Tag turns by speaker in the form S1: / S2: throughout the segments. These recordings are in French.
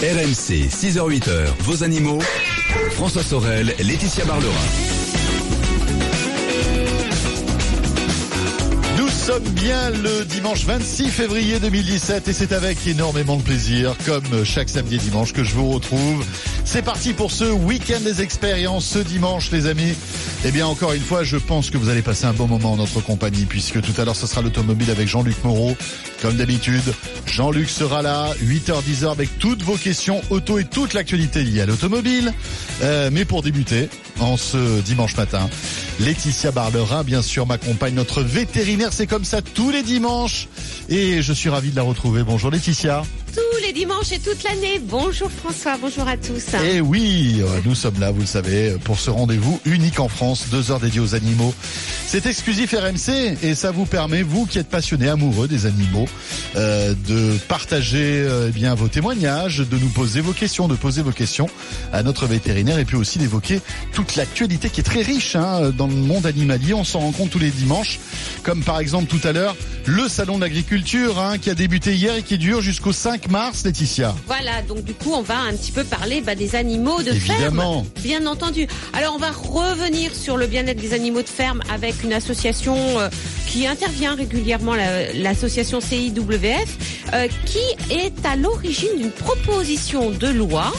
S1: RMC, 6h-8h, vos animaux. François Sorel, Laetitia Barlerin.
S2: Sommes bien le dimanche 26 février 2017 et c'est avec énormément de plaisir, comme chaque samedi et dimanche, que je vous retrouve. C'est parti pour ce week-end des expériences ce dimanche, les amis. Eh bien, encore une fois, je pense que vous allez passer un bon moment en notre compagnie, puisque tout à l'heure, ce sera l'automobile avec Jean-Luc Moreau. Comme d'habitude, Jean-Luc sera là, 8h-10h, avec toutes vos questions auto et toute l'actualité liée à l'automobile. Euh, mais pour débuter, en ce dimanche matin, Laetitia Barlerin, bien sûr, m'accompagne. Notre vétérinaire, c'est comme ça tous les dimanches. Et je suis ravi de la retrouver. Bonjour Laetitia.
S3: Tous les dimanches et toute l'année. Bonjour François, bonjour à tous.
S2: Et oui, euh, nous sommes là, vous le savez, pour ce rendez-vous unique en France, deux heures dédiées aux animaux. C'est exclusif RMC et ça vous permet, vous qui êtes passionné, amoureux des animaux, euh, de partager euh, eh bien vos témoignages, de nous poser vos questions, de poser vos questions à notre vétérinaire et puis aussi d'évoquer toute l'actualité qui est très riche hein, dans le monde animalier. On s'en rend compte tous les dimanches, comme par exemple tout à l'heure le salon de l'agriculture hein, qui a débuté hier et qui dure jusqu'au 5 mars, Laetitia.
S3: Voilà, donc du coup, on va un petit peu parler bah, des animaux de
S2: Évidemment.
S3: ferme. Bien entendu. Alors, on va revenir sur le bien-être des animaux de ferme avec une association euh, qui intervient régulièrement, la- l'association CIWF, euh, qui est à l'origine d'une proposition de loi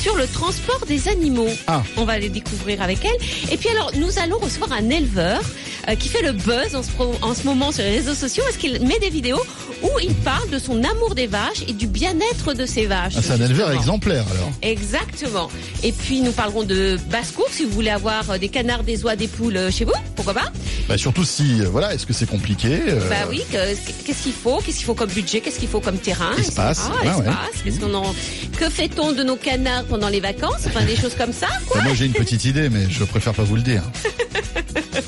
S3: sur le transport des animaux.
S2: Ah.
S3: On va les découvrir avec elle. Et puis alors, nous allons recevoir un éleveur euh, qui fait le buzz en ce, pro- en ce moment sur les réseaux sociaux parce qu'il met des vidéos où il parle de son amour des vaches et du bien-être de ses vaches.
S2: Ah, c'est un éleveur exemplaire alors.
S3: Exactement. Et puis nous parlerons de basse-cour si vous voulez avoir euh, des canards, des oies, des poules euh, chez vous, pourquoi pas?
S2: Bah, surtout si, voilà, est-ce que c'est compliqué euh,
S3: Bah oui, que- qu'est-ce qu'il faut? Qu'est-ce qu'il faut comme budget? Qu'est-ce qu'il faut comme terrain?
S2: Espace,
S3: etc.
S2: ouais, ouais.
S3: Espace. Qu'est-ce qu'on en... Que fait-on de nos canards pendant les vacances Enfin des choses comme ça, quoi.
S2: Moi j'ai une petite idée, mais je préfère pas vous le dire.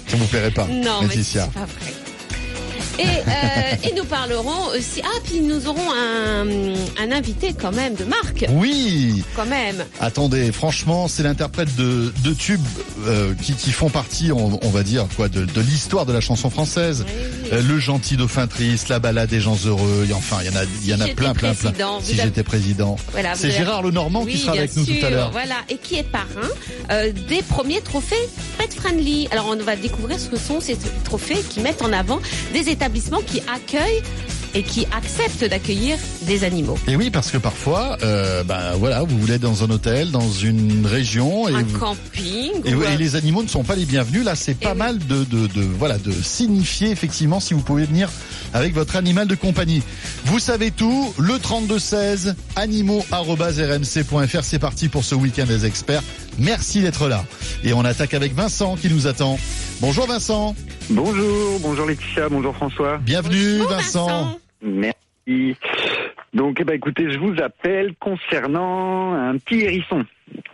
S2: Ça vous plairait pas,
S3: Non, mais c'est
S2: Laetitia.
S3: pas vrai. Et, euh, et nous parlerons aussi. Ah, puis nous aurons un, un invité quand même de marque,
S2: Oui,
S3: quand même.
S2: attendez, franchement, c'est l'interprète de, de tubes euh, qui, qui font partie, on, on va dire, quoi, de, de l'histoire de la chanson française.
S3: Oui.
S2: Euh, le gentil dauphin triste, la balade des gens heureux, et enfin, il y en a, il y en a plein, plein, plein. Si
S3: avez-
S2: j'étais président.
S3: Voilà,
S2: C'est
S3: avez-
S2: Gérard Lenormand
S3: Oui,
S2: qui sera avec nous tout à l'heure.
S3: Voilà, et qui est parrain des premiers trophées Pet Friendly. Alors on va découvrir ce que sont ces trophées qui mettent en avant des établissements qui accueillent et qui acceptent d'accueillir des animaux.
S2: Et oui, parce que parfois, euh, ben voilà, vous voulez être dans un hôtel, dans une région, et,
S3: un
S2: vous-
S3: camping.
S2: et,
S3: ou
S2: et
S3: un-
S2: les animaux ne sont pas les bienvenus. Là, c'est pas
S3: oui.
S2: mal de, de, de voilà de signifier effectivement si vous pouvez venir avec votre animal de compagnie. Vous savez tout. Le 32 16 animaux@rmc.fr. C'est parti pour ce week-end des experts. Merci d'être là. Et on attaque avec Vincent qui nous attend. Bonjour Vincent.
S4: Bonjour, bonjour Laetitia, bonjour François.
S2: Bienvenue
S3: Bonjour,
S2: Vincent.
S4: Merci. Donc, eh ben, écoutez, je vous appelle concernant un petit hérisson.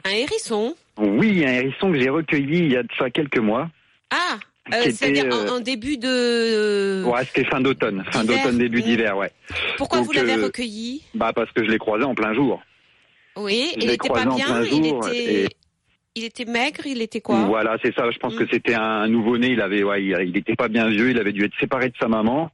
S3: Un hérisson.
S4: Oui, un hérisson que j'ai recueilli il y a de ça quelques mois.
S3: Ah, euh, c'est-à-dire
S4: euh,
S3: en, en début de.
S4: Ouais, c'était fin d'automne, fin d'automne, début
S3: oui.
S4: d'hiver, ouais.
S3: Pourquoi
S4: donc,
S3: vous l'avez
S4: euh,
S3: recueilli?
S4: Bah parce que je l'ai croisé en plein jour.
S3: Oui,
S4: je
S3: il était pas bien.
S4: plein
S3: Il
S4: jour,
S3: était.
S4: et-
S3: Il était maigre. Il était quoi
S4: Voilà, c'est ça. Je pense
S3: Mm.
S4: que c'était un nouveau-né. Il avait, ouais, il, il était pas bien vieux. Il avait dû être séparé de sa maman.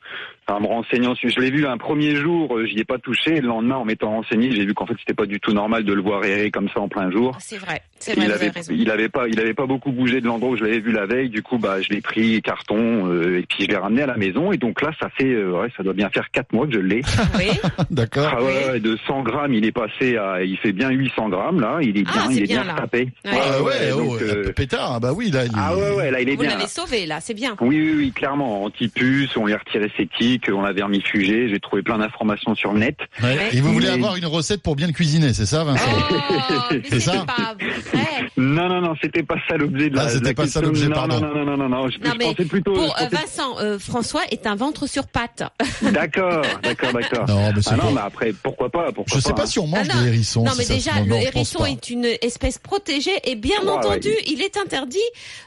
S4: En me renseignant, sur- je l'ai vu un premier jour. euh, J'y ai pas touché. Le lendemain, en m'étant renseigné, j'ai vu qu'en fait, c'était pas du tout normal de le voir errer comme ça en plein jour.
S3: C'est vrai. C'est vrai.
S4: il
S3: vous
S4: avait,
S3: raison.
S4: il avait pas, il avait pas beaucoup bougé de l'endroit où je l'avais vu la veille. Du coup, bah, je l'ai pris carton euh, et puis je l'ai ramené à la maison. Et donc là, ça fait, euh, ouais, ça doit bien faire quatre mois que je l'ai.
S3: Oui.
S2: D'accord.
S4: Ah ouais, de 100 grammes, il est passé à, il fait bien 800 grammes là. Il est bien,
S3: Ah, c'est
S4: il est
S3: bien,
S4: tapé.
S3: Ouais.
S2: Ah ouais,
S4: donc,
S2: oh,
S4: euh,
S2: pétard. Ah Bah oui, là. il-
S4: ah ouais, ouais, là, il est
S3: Vous
S4: bien.
S3: l'avez
S4: là.
S3: sauvé là. C'est bien.
S4: Oui, oui, oui, clairement. Anti-puce, on lui a retiré ses tiques, on l'avait vermifugé. J'ai trouvé plein d'informations sur le net.
S2: Ouais. Et vous voulez
S4: Mais-
S2: avoir une recette pour bien le cuisiner, c'est ça, Vincent
S3: Oh,
S2: C'est ça
S3: c'est pas vrai.
S4: Non, non, non, c'était pas ça l'objet de la.
S2: Ah, c'était pas ça l'objet,
S4: non,
S2: pardon.
S4: Non, non, non, non, non, je,
S3: Non,
S4: je
S3: mais
S4: pensais plutôt.
S3: Pour
S4: je
S3: euh,
S4: pensais-
S3: Vincent, euh, François est un ventre sur pattes.
S4: D'accord, d'accord, d'accord.
S2: Non, mais
S4: Ah non, mais après, pourquoi pas, pourquoi
S2: Je sais
S4: pas. hein.
S2: si on mange
S3: Ah non.
S2: des hérissons.
S3: non, mais déjà, le hérisson est une espèce protégée et bien entendu, il est interdit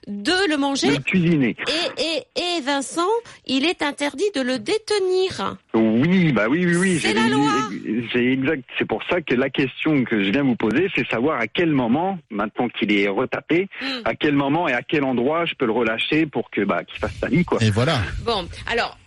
S3: de le manger.
S4: De le cuisiner.
S3: Et, et, et Vincent, il est interdit de le détenir.
S4: Oui, bah oui, oui, oui.
S3: C'est la loi.
S4: exact. C'est pour ça que la question que je viens vous poser, c'est savoir à quel moment, maintenant qu'il est retapé,
S3: Hmm.
S4: à quel moment et à quel endroit je peux le relâcher pour que bah qu'il fasse sa vie, quoi.
S2: Et voilà.
S3: Bon, alors,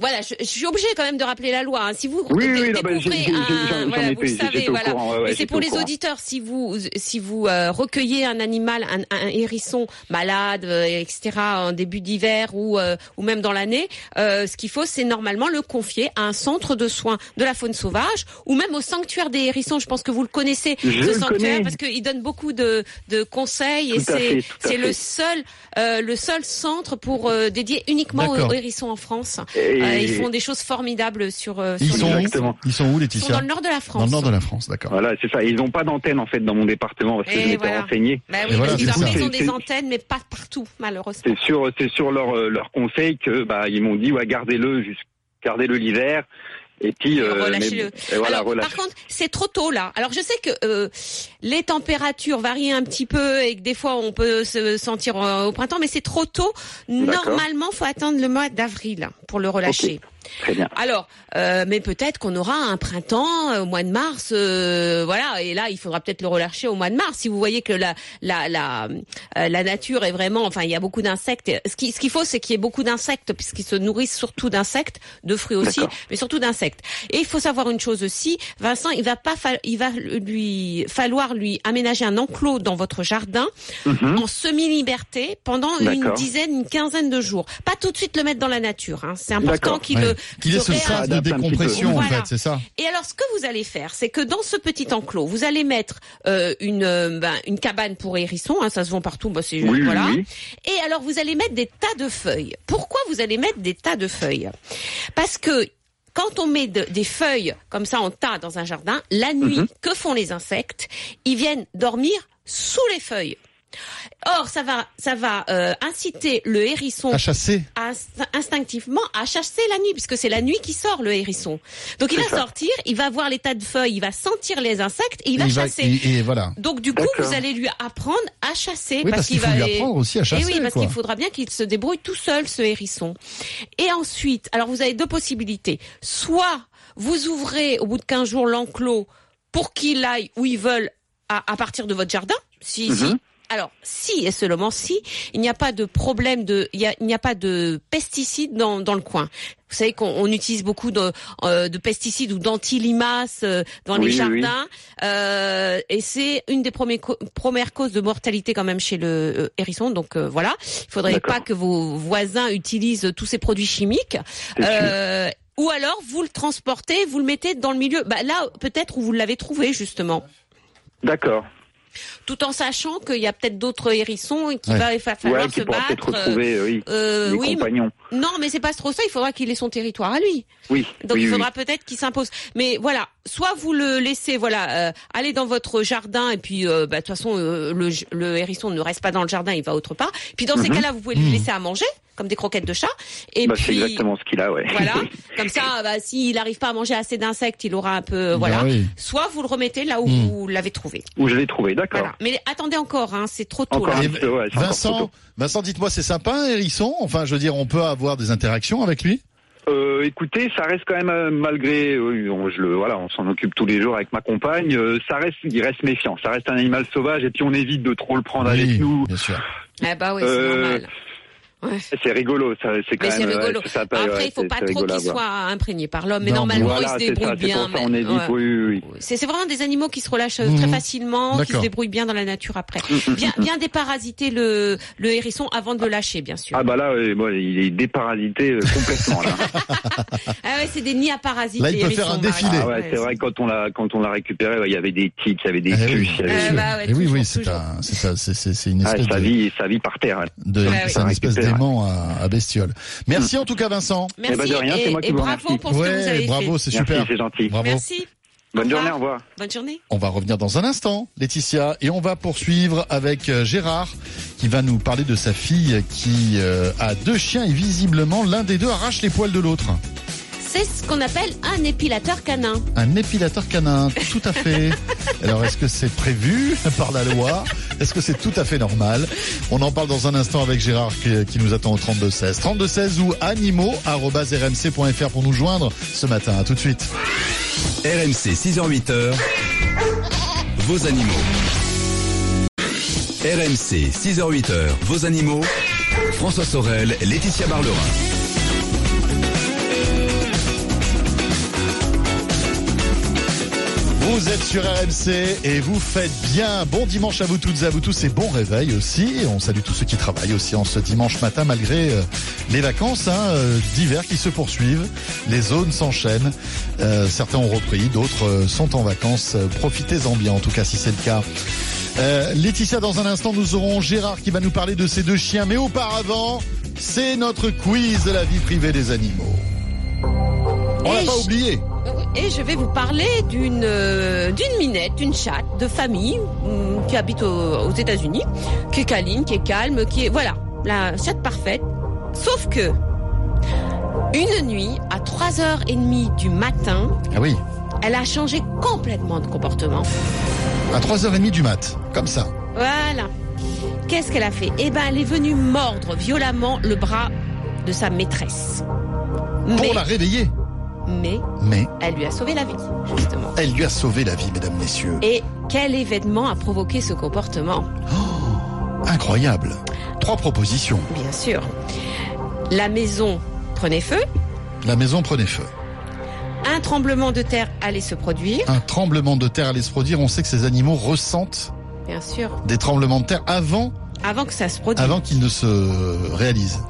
S3: voilà, je, je suis obligée quand même de rappeler la loi. hein. Si vous
S4: Oui, oui, non,
S3: un,
S4: j'en-
S3: voilà, vous le savez, voilà.
S4: courant, ouais,
S3: c'est pour les
S4: courant.
S3: auditeurs. Si vous si vous euh, recueillez un animal, un, un hérisson malade, euh, etc. en début d'hiver ou euh, ou même dans l'année, euh, ce qu'il faut, c'est normalement le confier à un centre de soins de la faune sauvage ou même au sanctuaire des hérissons. Je pense que vous le connaissez,
S4: Je
S3: ce
S4: le
S3: sanctuaire,
S4: connais.
S3: parce qu'il donne beaucoup de de conseils et
S4: Tout
S3: c'est le seul euh, le seul centre pour euh, dédié uniquement aux, hérissons en France.
S4: Et-
S3: Ils font des choses formidables sur, euh,
S2: Ils
S3: sur
S2: sont, où
S4: Exactement.
S2: ils sont où,
S3: Ils sont
S2: Laetitia
S3: dans le nord de la France.
S2: Dans le nord de la France, d'accord.
S4: Voilà, c'est ça. Ils n'ont pas d'antenne en fait dans mon département parce que
S3: Et
S4: je m'étais renseigné.
S3: Bah oui,
S2: voilà,
S3: ils ont des antennes, mais pas partout, malheureusement.
S4: C'est sur, c'est sur leur euh, leur conseil que bah ils m'ont dit ouais gardez-le, gardez-le l'hiver. Et puis
S3: Et
S4: euh, et voilà,
S3: Alors, par contre, c'est trop tôt là. Alors, je sais que euh, les températures varient un petit peu et que des fois on peut se sentir euh, au printemps, mais c'est trop tôt. Normalement, faut attendre le mois d'avril pour le relâcher.
S4: Très bien.
S3: Alors, euh, mais peut-être qu'on aura un printemps euh, au mois de mars, euh, voilà. Et là, il faudra peut-être le relâcher au mois de mars. Si vous voyez que la la la euh, la nature est vraiment, enfin, il y a beaucoup d'insectes. Ce qui ce qu'il faut, c'est qu'il y ait beaucoup d'insectes puisqu'ils se nourrissent surtout d'insectes, de fruits aussi, mais surtout d'insectes. Et il faut savoir une chose aussi, Vincent, il va pas, il va lui falloir lui aménager un enclos dans votre jardin
S4: Mhm.
S3: en semi-liberté pendant une dizaine, une quinzaine de jours. Pas tout de suite le mettre dans la nature. Hein. C'est important qu'il
S2: Ouais.
S3: le
S2: Qu'il ait ce sens de décompression, en fait, c'est ça
S3: et alors, ce que vous allez faire, c'est que dans ce petit enclos, vous allez mettre euh, une euh, ben, une cabane pour hérissons. Hein, ça se vend partout. Bah, c'est
S4: Oui, oui,
S3: voilà.
S4: oui.
S3: Et alors, vous allez mettre des tas de feuilles. Pourquoi vous allez mettre des tas de feuilles? Parce que quand on met de- des feuilles comme ça en tas dans un jardin, la nuit,
S4: Mhm.
S3: que font les insectes? Ils viennent dormir sous les feuilles. Or, ça va, ça va euh, inciter le hérisson
S2: À chasser
S3: inst- instinctivement à chasser la nuit, puisque c'est la nuit qui sort le hérisson. Donc il va
S4: ça.
S3: sortir, il va voir les tas de feuilles, il va sentir les insectes et il va
S2: et
S3: chasser.
S2: et, et voilà.
S3: Donc du coup, vous allez lui apprendre à chasser
S2: Oui, parce qu'il faut
S3: va
S2: lui apprendre aussi à chasser,
S3: Et oui, parce qu'il faudra bien qu'il se débrouille tout seul, ce hérisson. Et ensuite, alors vous avez deux possibilités. Soit vous ouvrez au bout de 15 jours l'enclos pour qu'il aille où ils veulent à, à partir de votre jardin. Si, si. Alors, si et seulement si, il n'y a pas de problème de, il a- n'y a, pas de pesticides dans, dans le coin. Vous savez qu'on on utilise beaucoup de, euh, de pesticides ou d'anti-limaces euh, dans les
S4: oui,
S3: jardins, euh, et c'est une des premières causes de mortalité quand même chez le euh, hérisson. Donc voilà, il faudrait
S4: D'accord.
S3: pas que vos voisins utilisent tous ces produits chimiques. Ou alors vous le transportez, vous le mettez dans le milieu. Bah, là, peut-être où vous l'avez trouvé justement
S4: D'accord.
S3: Tout en sachant qu'il y a peut-être d'autres hérissons et qu'il
S2: Ouais.
S3: va fa- falloir
S4: Ouais,
S3: se battre.
S4: peut-être retrouver euh, oui,
S3: euh, oui, mais-
S4: compagnons.
S3: non, mais c'est pas trop ça. Il faudra qu'il ait son territoire à lui.
S4: Oui.
S3: Donc
S4: oui,
S3: il
S4: oui.
S3: faudra peut-être qu'il s'impose. Mais voilà, soit vous le laissez, voilà, euh, aller dans votre jardin et puis euh, bah, de toute façon euh, le, le hérisson ne reste pas dans le jardin, il va autre part. Puis dans ces
S4: Mhm.
S3: cas-là, vous pouvez lui
S2: Mhm.
S3: laisser à manger comme des croquettes de chat. Et
S4: Bah, c'est
S3: puis
S4: exactement ce qu'il a, ouais.
S3: voilà, comme ça, bah, s'il n'arrive pas à manger assez d'insectes, il aura un peu,
S2: Bah
S3: voilà.
S2: oui.
S3: Soit vous le remettez là où
S2: Mhm.
S3: vous l'avez trouvé.
S4: Où je l'ai trouvé, d'accord.
S3: Voilà. Mais attendez encore, hein, c'est trop tôt
S4: Encore
S3: là.
S4: peu, ouais, c'est encore trop
S2: Vincent,
S4: tôt.
S2: Vincent, dites-moi, c'est sympa un hérisson? Enfin, je veux dire, on peut avoir des interactions avec lui?
S4: Euh, écoutez, ça reste quand même euh, malgré, oui, on, je le, voilà, on s'en occupe tous les jours avec ma compagne. euh, ça reste, il reste méfiant. Ça reste un animal sauvage et puis on évite de trop le prendre
S2: Oui,
S4: avec nous.
S2: bien sûr.
S3: Ah bah oui, c'est
S4: Euh,
S3: normal. Ouais.
S4: C'est rigolo, ça, c'est quand
S3: Mais c'est
S4: même. ouais,
S3: rigolo.
S4: ça
S3: Après,
S4: ouais,
S3: il faut
S4: c'est-
S3: pas
S4: c'est
S3: trop
S4: rigolo à
S3: qu'il
S4: voir.
S3: soit imprégné par l'homme. Mais
S2: Non,
S3: normalement,
S4: Voilà,
S3: il se
S4: c'est
S3: débrouille
S4: ça, c'est
S3: bien.
S4: pour ça, on
S3: mais-
S4: évite.
S3: ouais.
S4: Oui, oui, oui.
S3: C'est c'est vraiment des animaux qui se relâchent euh,
S2: Mhm.
S3: très facilement, qui se débrouillent bien dans la nature après. Bien, bien déparasiter le, le hérisson avant de le lâcher, bien sûr.
S4: Ah bah là, il est déparasité euh, complètement là.
S3: Ah ouais, c'est des nids à parasites.
S2: Là, il peut faire un défilé.
S4: Ah ouais, c'est vrai quand on l'a quand on l'a récupéré, il y avait des tiques, il y avait des
S2: Eh oui,
S4: puces,
S3: Euh,
S2: sûr.
S3: bah
S2: Et oui, oui, c'est une
S4: Ah,
S2: espèce
S4: sa
S2: de,
S4: vie, sa vie par terre.
S2: c'est espèce À, à bestiole. Merci en tout cas, Vincent.
S3: Merci
S4: Eh ben, de rien, c'est
S3: et,
S4: moi qui
S3: et
S4: vous
S3: bravo
S4: remercie.
S3: pour ce que vous
S2: Ouais,
S3: avez
S2: bravo,
S3: fait.
S2: c'est
S4: Merci,
S2: super.
S4: c'est gentil.
S2: Bravo.
S3: Merci.
S4: Bonne
S3: Au
S4: journée, au revoir.
S3: Bonne journée.
S2: On va revenir dans un instant, Laetitia, et on va poursuivre avec euh, Gérard, qui va nous parler de sa fille qui euh, a deux chiens et visiblement l'un des deux arrache les poils de l'autre.
S3: C'est ce qu'on appelle un épilateur canin.
S2: Un épilateur canin, tout à fait. Alors, est-ce que c'est prévu par la loi? Est-ce que c'est tout à fait normal? On en parle dans un instant avec Gérard qui, qui nous attend au 3216. 3216 ou animaux.rmc.fr pour nous joindre ce matin. À tout de suite.
S1: RMC 6h-8h, vos animaux. RMC 6h-8h, vos animaux. François Sorel, Laetitia Barlerin.
S2: Vous êtes sur RMC et vous faites bien. Bon dimanche à vous toutes et à vous tous et bon réveil aussi. On salue tous ceux qui travaillent aussi en ce dimanche matin malgré euh, les vacances hein, euh, d'hiver qui se poursuivent. Les zones s'enchaînent. Euh, certains ont repris, d'autres sont en vacances. Profitez-en bien en tout cas si c'est le cas. Euh, Laetitia, dans un instant, nous aurons Gérard qui va nous parler de ces deux chiens. Mais auparavant, c'est notre quiz de la vie privée des animaux. On l'a pas oublié.
S3: Et je vais vous parler d'une euh, d'une minette, d'une chatte de famille hum, qui habite aux, aux États-Unis, qui est câline, qui est calme, qui est voilà la chatte parfaite. Sauf que une nuit à 3h30 du matin,
S2: Ah oui,
S3: elle a changé complètement de comportement.
S2: à 3h30 du mat, comme ça.
S3: Voilà. Qu'est-ce qu'elle a fait? Eh ben, elle est venue mordre violemment le bras de sa maîtresse. Mais,
S2: Pour la réveiller.
S3: Mais
S2: Mais
S3: elle lui a sauvé la vie, justement.
S2: elle lui a sauvé la vie, mesdames, messieurs.
S3: Et quel événement a provoqué ce comportement
S2: Incroyable. Trois propositions.
S3: Bien sûr. La maison prenait feu,
S2: La maison prenait feu.
S3: un tremblement de terre allait se produire,
S2: Un tremblement de terre allait se produire. On sait que ces animaux ressentent
S3: bien sûr,
S2: des tremblements de terre avant,
S3: avant que ça se produise,
S2: avant qu'ils ne se réalisent.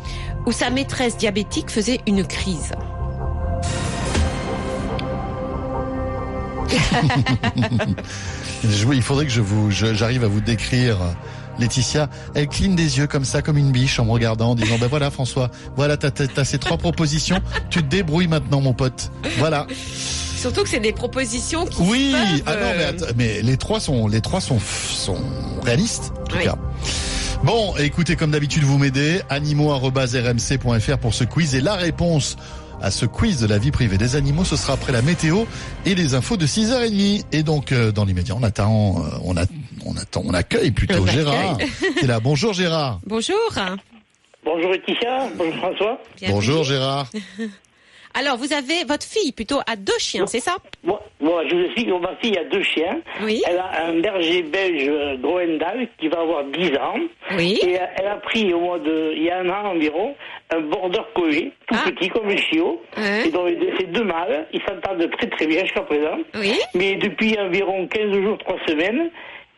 S3: où sa maîtresse diabétique faisait une crise.
S2: Il faudrait que je vous, j'arrive à vous décrire. Laetitia, elle cligne des yeux comme ça, comme une biche, en me regardant, en disant, ben voilà François, voilà, t'as, t'as- t'as ces trois propositions, tu te débrouilles maintenant mon pote. Voilà.
S3: Surtout que c'est des propositions qui
S2: Oui,
S3: peuvent,
S2: ah non, mais,
S3: euh,
S2: attends, mais les trois sont, les trois sont, sont réalistes, en tout
S3: Oui.
S2: cas. Bon, écoutez, comme d'habitude, vous m'aidez. animaux.rmc.fr pour ce quiz. Et la réponse à ce quiz de la vie privée des animaux, ce sera après la météo et les infos de 6h30. Et donc, euh, dans l'immédiat, on attend, euh, on, a, on attend, on accueille plutôt
S3: On
S2: Gérard. là. Bonjour Gérard.
S3: Bonjour.
S5: Bonjour Laetitia, bonjour François.
S3: Bienvenue.
S2: Bonjour Gérard.
S3: Alors, vous avez votre fille plutôt à deux chiens, c'est ça?
S5: Moi, moi, je vous explique, ma fille a deux chiens.
S3: Oui.
S5: Elle a un berger belge euh, Groendal qui va avoir 10 ans.
S3: Oui.
S5: Et euh, elle a pris au mois de, il y a un an environ, un border collie, tout
S3: Ah.
S5: petit comme le chiot.
S3: Ouais.
S5: Et donc, ces deux mâles, ils s'entendent très très bien jusqu'à présent.
S3: Oui.
S5: Mais depuis environ 15 jours, 3 semaines,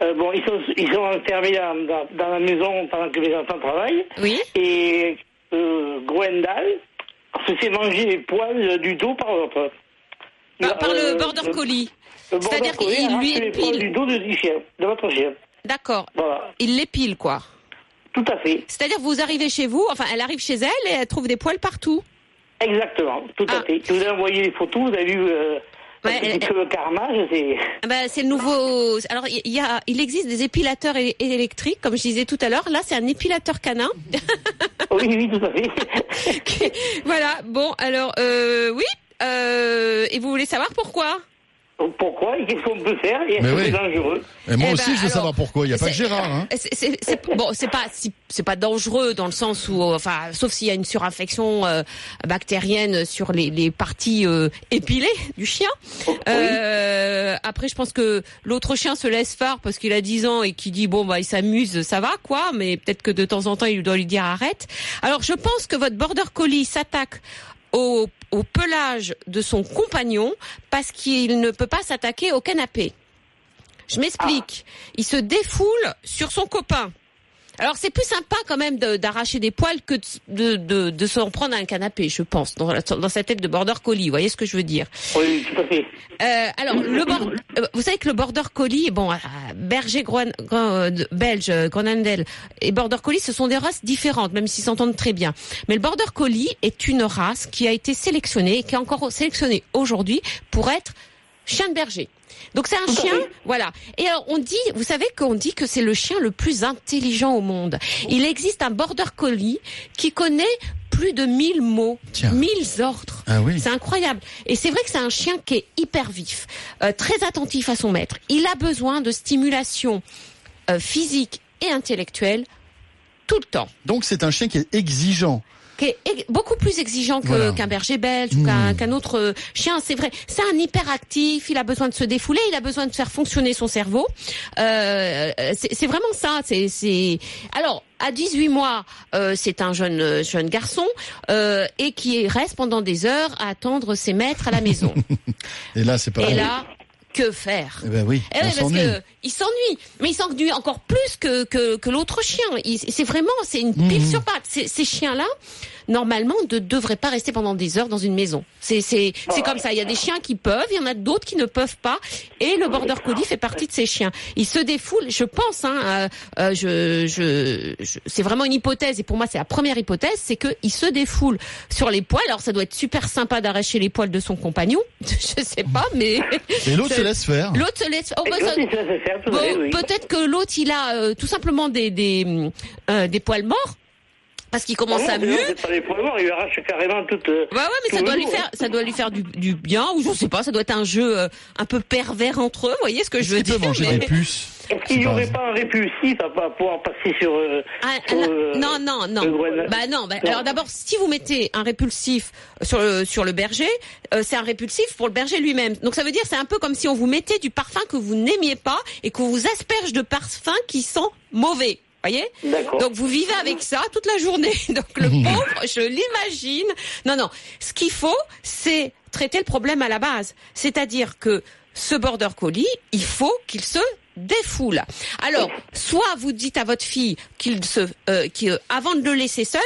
S5: euh, bon, ils sont, ils sont enfermés dans, dans, dans la maison pendant que mes enfants travaillent.
S3: Oui.
S5: Et euh, Groendal se fait manger les poils du dos par l'autre.
S3: Par, par le
S5: Euh,
S3: border collie. C'est-à-dire qu'il lui
S5: arrache les poils
S3: épile.
S5: du dos de, du chien, de votre chien.
S3: D'accord.
S5: Voilà,
S3: Il l'épile, quoi.
S5: tout à fait.
S3: C'est-à-dire que vous arrivez chez vous, enfin, elle arrive chez elle et elle trouve des poils partout.
S5: Exactement, tout
S3: Ah.
S5: à fait. Je vous ai envoyé les photos, vous avez vu euh,
S3: Ouais, elle-
S5: peu le carnage, c'est...
S3: Ah Ben, c'est le nouveau. Alors, il y a, il existe des épilateurs électriques, comme je disais tout à l'heure. Là, c'est un épilateur canin.
S5: Oui, oui, tout à fait.
S3: voilà. Bon, alors, euh, oui. Euh, et vous voulez savoir pourquoi?
S5: Pourquoi et qu'est-ce qu'on peut faire et est-ce
S2: Mais
S5: que
S2: oui.
S5: c'est dangereux
S2: Et moi
S3: Eh
S2: aussi,
S3: ben,
S2: je veux
S3: alors,
S2: savoir pourquoi. Il n'y a pas que Gérard. Hein.
S3: C'est- c'est- c'est- bon, c'est pas c'est pas dangereux dans le sens où, euh, enfin, sauf s'il y a une surinfection euh, bactérienne sur les, les parties euh, épilées du chien. Euh, après, je pense que l'autre chien se laisse faire parce qu'il a 10 ans et qui dit bon bah il s'amuse, ça va quoi. Mais peut-être que de temps en temps, il doit lui dire arrête. Alors, je pense que votre border collie s'attaque au, au pelage de son compagnon parce qu'il ne peut pas s'attaquer au canapé. Je m'explique. Il se défoule sur son copain. Alors c'est plus sympa quand même de- d'arracher des poils que de, de, de s'en prendre à un canapé, je pense, dans, dans sa tête de border collie. Vous voyez ce que je veux dire?
S5: Oui, tout à fait.
S3: euh, alors, le bord- euh, vous savez que le border collie, bon, berger Groen- Gro- euh, belge, et border collie, ce sont des races différentes, même s'ils s'entendent très bien. Mais le border collie est une race qui a été sélectionnée, et qui est encore sélectionnée aujourd'hui pour être chien de berger. Donc c'est un chien, voilà. Et alors on dit, vous savez qu'on dit que c'est le chien le plus intelligent au monde. Il existe un border collie qui connaît plus de 1000 mots,
S2: Tiens.
S3: 1000 ordres.
S2: Ah oui.
S3: C'est incroyable. Et c'est vrai que c'est un chien qui est hyper vif, euh, très attentif à son maître. Il a besoin de stimulation euh, physique et intellectuelle tout le temps.
S2: Donc c'est un chien qui est exigeant.
S3: Qui est beaucoup plus exigeant
S2: Voilà.
S3: qu'un berger belge ou qu'un qu'un autre euh, chien. C'est vrai. C'est un hyperactif. Il a besoin de se défouler. Il a besoin de faire fonctionner son cerveau. Euh, c'est c'est vraiment ça. C'est. Alors à 18 mois, euh, c'est un jeune euh, jeune garçon euh, et qui reste pendant des heures à attendre ses maîtres à la maison.
S2: Et là, c'est pas
S3: Et là, que faire
S2: Eh ben oui,
S3: Eh oui, parce que il s'ennuie, mais il s'ennuie encore plus que que, que l'autre chien. C'est vraiment, c'est une
S2: Mhm.
S3: pile sur patte. Ces, ces chiens-là, normalement, ne devraient pas rester pendant des heures dans une maison. C'est c'est c'est comme ça. Il y a des chiens qui peuvent, il y en a d'autres qui ne peuvent pas. Et le border collie fait partie de ces chiens. Il se défoule, je pense. Hein, euh, euh, je, je, je- c'est vraiment une hypothèse et pour moi c'est la première hypothèse, c'est que il se défoule sur les poils. Alors ça doit être super sympa d'arracher les poils de son compagnon. je sais pas, mais
S2: Et l'autre se laisse faire.
S3: l'autre se laisse. Oh, bah,
S5: l'autre,
S3: ça-
S5: il se laisse faire, tout
S3: Bon,
S5: à fait, oui.
S3: peut-être que l'autre il a euh, tout simplement des des euh, des poils morts parce qu'il commence
S5: Ah
S3: à
S5: non, c'est pas morts, il arrache carrément toute. euh,
S3: Bah ouais, mais ça doit lui faire, ça doit lui faire du, du bien, ou je sais pas, ça doit être un jeu euh, un peu pervers entre eux, vous voyez ce que je veux dire
S2: manger
S3: mais-
S2: des puces
S5: Est-ce qu'il n'y aurait pas un répulsif à pas pouvoir passer sur. euh,
S3: Ah,
S5: sur,
S3: ah,
S5: euh,
S3: non, non, non. Bah non. bah,
S5: Non.
S3: Alors d'abord, si vous mettez un répulsif sur le sur le berger, euh, c'est un répulsif pour le berger lui-même. Donc ça veut dire c'est un peu comme si on vous mettait du parfum que vous n'aimiez pas et qu'on vous asperge de parfum qui sent mauvais. Voyez. Donc vous vivez avec ça toute la journée. Donc le pauvre, je l'imagine. Non, non. Ce qu'il faut, c'est traiter le problème à la base. C'est-à-dire que ce border collie, il faut qu'il se défoule. Alors, soit vous dites à votre fille qu'il se, euh, qu'il- avant de le laisser seul,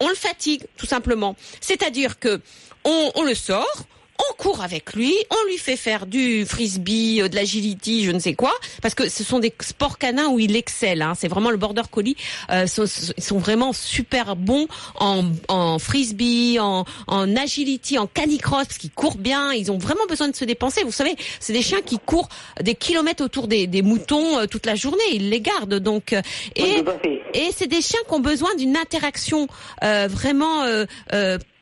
S3: on le fatigue, tout simplement. C'est-à-dire que on, on le sort, on court avec lui, on lui fait faire du frisbee, euh, de l'agility, je ne sais quoi, parce que ce sont des sports canins où il excelle. Hein. C'est vraiment le border collie. Euh, sont, ils sont vraiment super bons en, en frisbee, en, en agility, en canicross, parce qu'ils courent bien. Ils ont vraiment besoin de se dépenser. Vous savez, c'est des chiens qui courent des kilomètres autour des, des moutons euh, toute la journée. Ils les gardent donc. euh, et et c'est des chiens qui ont besoin d'une interaction euh, vraiment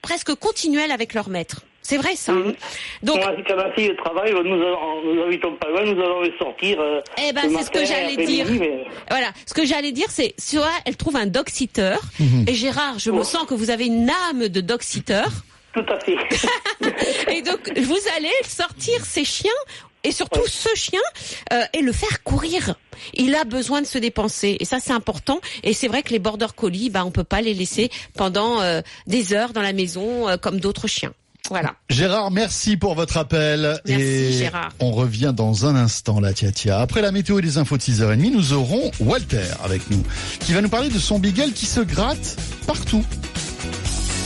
S3: presque continuelle avec leur maître. C'est vrai ça. hein. Donc,
S5: Moi, quand ma fille travaille, nous, nous habitons pas loin, nous allons le sortir. euh,
S3: Eh ben, c'est ce que j'allais dire.
S5: mais-
S3: voilà, ce que j'allais dire, c'est soit elle trouve un dog sitter. Et Gérard, je me sens que vous avez une âme de dog sitter.
S5: Tout à fait.
S3: Et donc, vous allez sortir ces chiens et surtout ce chien euh, et le faire courir. Il a besoin de se dépenser et ça c'est important. Et c'est vrai que les border collies, bah on peut pas les laisser pendant euh, des heures dans la maison euh, comme d'autres chiens. Voilà.
S2: Gérard, merci pour votre appel.
S3: Merci,
S2: et
S3: Gérard.
S2: On revient dans un instant, la tia tia. Après la météo et les infos de 6h30, nous aurons Walter avec nous, qui va nous parler de son beagle qui se gratte partout.